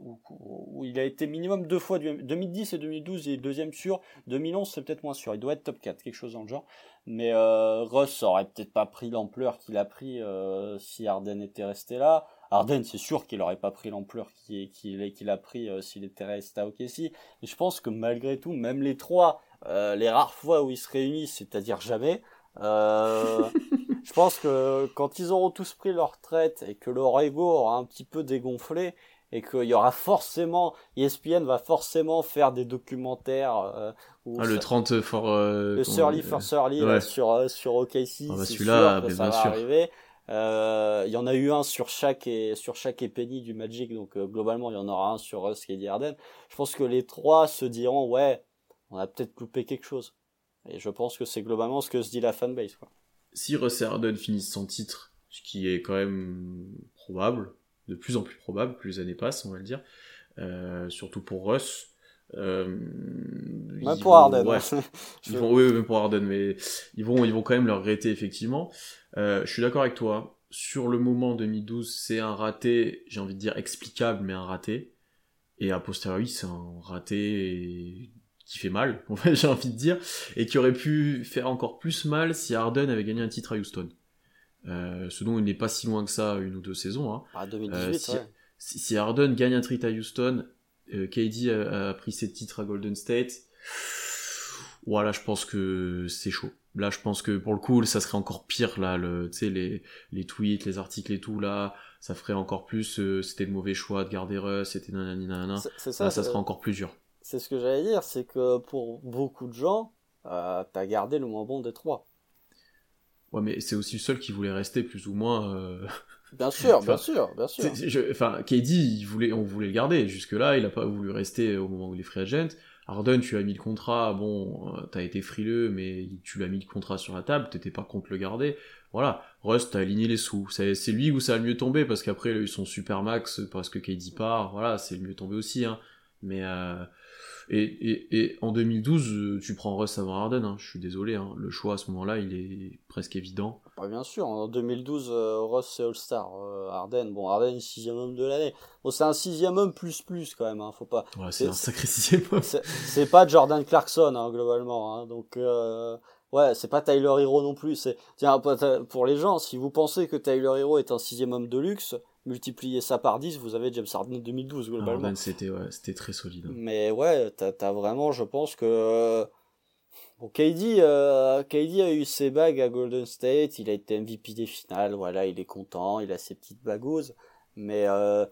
il a été minimum deux fois du 2010 et 2012 il est deuxième sur 2011 c'est peut-être moins sûr il doit être top 4 quelque chose dans le genre mais euh, Russ aurait peut-être pas pris l'ampleur qu'il a pris euh, si Harden était resté là Harden c'est sûr qu'il aurait pas pris l'ampleur qu'il a pris euh, s'il était resté à OKC et je pense que malgré tout même les trois euh, les rares fois où ils se réunissent c'est-à-dire jamais euh, je pense que quand ils auront tous pris leur retraite et que leur ego aura un petit peu dégonflé et qu'il y aura forcément ESPN va forcément faire des documentaires euh, où Ah, le ça- 30 for. euh, le Surly for Surly ouais. là, sur sur OKC Ah bah c'est celui-là, sûr que mais ça bien va sûr. arriver Euh, il y en a eu un sur chaque et sur chaque penny du Magic donc euh, globalement il y en aura un sur Russ et Harden je pense que les trois se diront ouais on a peut-être loupé quelque chose et je pense que c'est globalement ce que se dit la fanbase. Si Russ et Harden finissent sans titre, ce qui est quand même probable, de plus en plus probable, plus les années passent, on va le dire, euh, surtout pour Russ. Euh, même pour vont- Harden ouais, hein. Ils Je- vont, oui, même pour Harden, mais ils vont, ils vont quand même le regretter, effectivement. Euh, je suis d'accord avec toi. Sur le moment 2012, c'est un raté, j'ai envie de dire explicable, mais un raté. Et a posteriori, c'est un raté qui fait mal, en fait, j'ai envie de dire, et qui aurait pu faire encore plus mal si Harden avait gagné un titre à Houston. Euh, ce dont il n'est pas si loin que ça, une ou deux saisons. Hein. Ah, 2018, Euh, si- ouais. Si, Harden gagne un titre à Houston, KD a, a pris ses titres à Golden State, voilà, je pense que c'est chaud. là, je pense que pour le coup, ça serait encore pire, là, le, tu sais, les, les tweets, les articles et tout, là, ça ferait encore plus, euh, c'était le mauvais choix de garder Russ, c'était nanani nanana. C'est ça, ça c'est- serait encore plus dur. C'est ce que j'allais dire, c'est que pour beaucoup de gens, euh, t'as gardé le moins bon des trois. Ouais, mais c'est aussi le seul qui voulait rester plus ou moins. euh, Bien sûr, Enfin, bien sûr, bien sûr. je- Enfin, KD, il voulait, on voulait le garder. Jusque-là, il a pas voulu rester au moment où il est free agent. Harden, tu as mis le contrat, bon, euh, t'as été frileux, mais tu l'as mis le contrat sur la table, t'étais pas contre le garder. Voilà. Russ, t'as aligné les sous. C'est c'est lui où ça a le mieux tombé, parce qu'après, il a eu son super max, parce que KD part. Voilà, c'est le mieux tombé aussi, hein. Mais, euh, et, et, et en 2012, euh, tu prends Russ avant Harden, hein. Je suis désolé, hein. Le choix à ce moment-là, il est presque évident. Bah, bien sûr, en 2012, euh, Ross c'est All-Star. Euh, Harden, bon, Harden, sixième homme de l'année. Bon, c'est un sixième homme plus plus quand même, hein, faut pas. Ouais, C'est- un sacré sixième homme. C'est pas Jordan Clarkson, globalement. Donc, euh, ouais, c'est pas Tyler Hero non plus. C'est Tiens, pour pour les gens, si vous pensez que Tyler Hero est un sixième homme de luxe, multipliez ça par 10, vous avez James Harden 2012, globalement. Harden, c'était ouais, c'était très solide. hein. Mais ouais, t'as as vraiment, je pense que. euh, Bon, KD, euh, KD a eu ses bagues à Golden State, il a été MVP des finales, voilà, il est content, il a ses petites bagouses. Mais euh,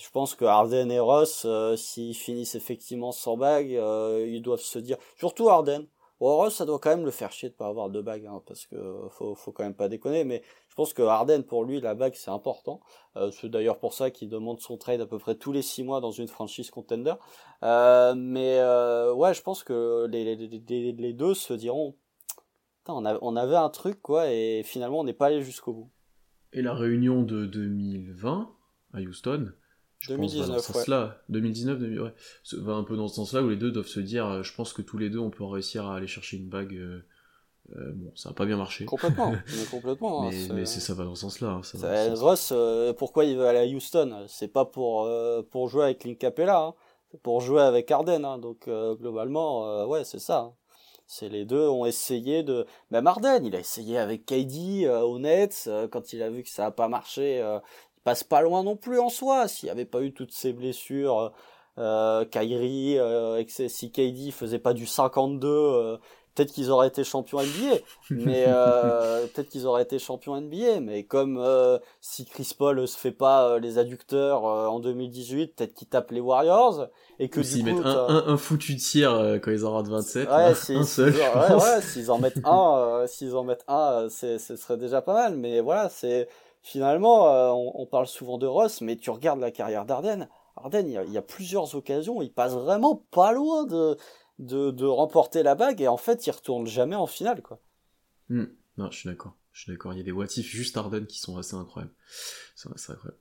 je pense que Harden et Ross, euh, s'ils finissent effectivement sans bague, ils doivent se dire. Surtout Harden. Bon, Ross, ça doit quand même le faire chier de pas avoir de bague, hein, parce que faut, faut quand même pas déconner. Mais pense que Harden, pour lui, la bague, c'est important. Euh, c'est d'ailleurs pour ça qu'il demande son trade à peu près tous les six mois dans une franchise contender. Euh, mais euh, ouais, je pense que les, les, les, les deux se diront on, a- on avait un truc, quoi, et finalement, on n'est pas allé jusqu'au bout. Et la réunion de 2020 à Houston, je pense va dans 2019, ce sens-là. 2019, 2000, ouais. Va un peu dans ce sens-là où les deux doivent se dire, je pense que tous les deux on peut réussir à aller chercher une bague. Euh, bon, ça a pas bien marché. Complètement, mais complètement. hein, Mais, ça va dans ce sens-là. hein, ça. Ross, euh, pourquoi il veut aller à Houston? C'est pas pour euh, pour jouer avec Clint Capella, hein. c'est pour jouer avec Harden. Hein. Donc globalement, ouais, c'est ça. C'est les deux ont essayé de. Même Harden, il a essayé avec KD au Nets quand il a vu que ça a pas marché. il passe pas loin non plus en soi. S'il y avait pas eu toutes ces blessures, euh, Kyrie, euh, si KD faisait pas du 52. euh, Peut-être qu'ils auraient été champions NBA, mais euh, peut-être qu'ils auraient été champions NBA, mais comme euh, si Chris Paul se fait pas euh, les adducteurs en 2018, peut-être qu'ils tapent les Warriors et que s'ils mettent un, un, un foutu tir quand ils auront de 27, Ouais, là, si- un seul, en- ouais, ouais, s'ils en mettent un, s'ils en mettent un, ce serait déjà pas mal. Mais voilà, c'est finalement, on, on parle souvent de Ross, mais tu regardes la carrière d'Arden. Arden, il y, a, il y a plusieurs occasions, il passe vraiment pas loin de, de, de remporter la bague et en fait, il retourne jamais en finale, quoi. Hmm. Non, je suis d'accord. Je suis d'accord. Il y a des what if juste Arden qui sont assez incroyables. C'est assez incroyable.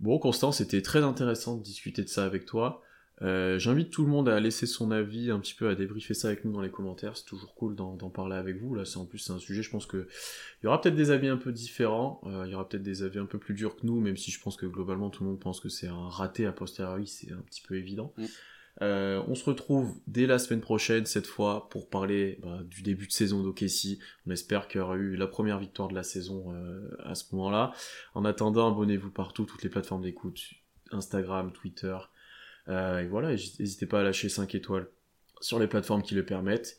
Bon, Constant, c'était très intéressant de discuter de ça avec toi. Euh, J'invite tout le monde à laisser son avis, un petit peu à débriefer ça avec nous dans les commentaires. C'est toujours cool d'en d'en parler avec vous. Là, c'est en plus c'est un sujet. Je pense que il y aura peut-être des avis un peu différents. Euh, il y aura peut-être des avis un peu plus durs que nous, même si je pense que globalement tout le monde pense que c'est un raté a posteriori. C'est un petit peu évident. Mm. Euh, on se retrouve dès la semaine prochaine, cette fois, pour parler bah, du début de saison d'Okessi. On espère qu'il y aura eu la première victoire de la saison euh, à ce moment-là. En attendant, abonnez-vous partout, toutes les plateformes d'écoute, Instagram, Twitter. Euh, et voilà, n'hésitez pas à lâcher 5 étoiles sur les plateformes qui le permettent.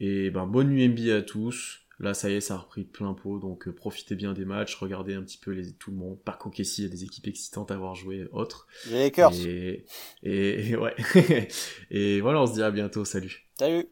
Et ben, bonne nuit à tous. Là, ça y est, ça a repris de plein pot, donc euh, profitez bien des matchs, regardez un petit peu les, tout le monde. Pas qu'Okessi, il y a des équipes excitantes à voir jouer, autres. Les Lakers. Et, et, et ouais. et voilà, on se dit à bientôt, salut. Salut.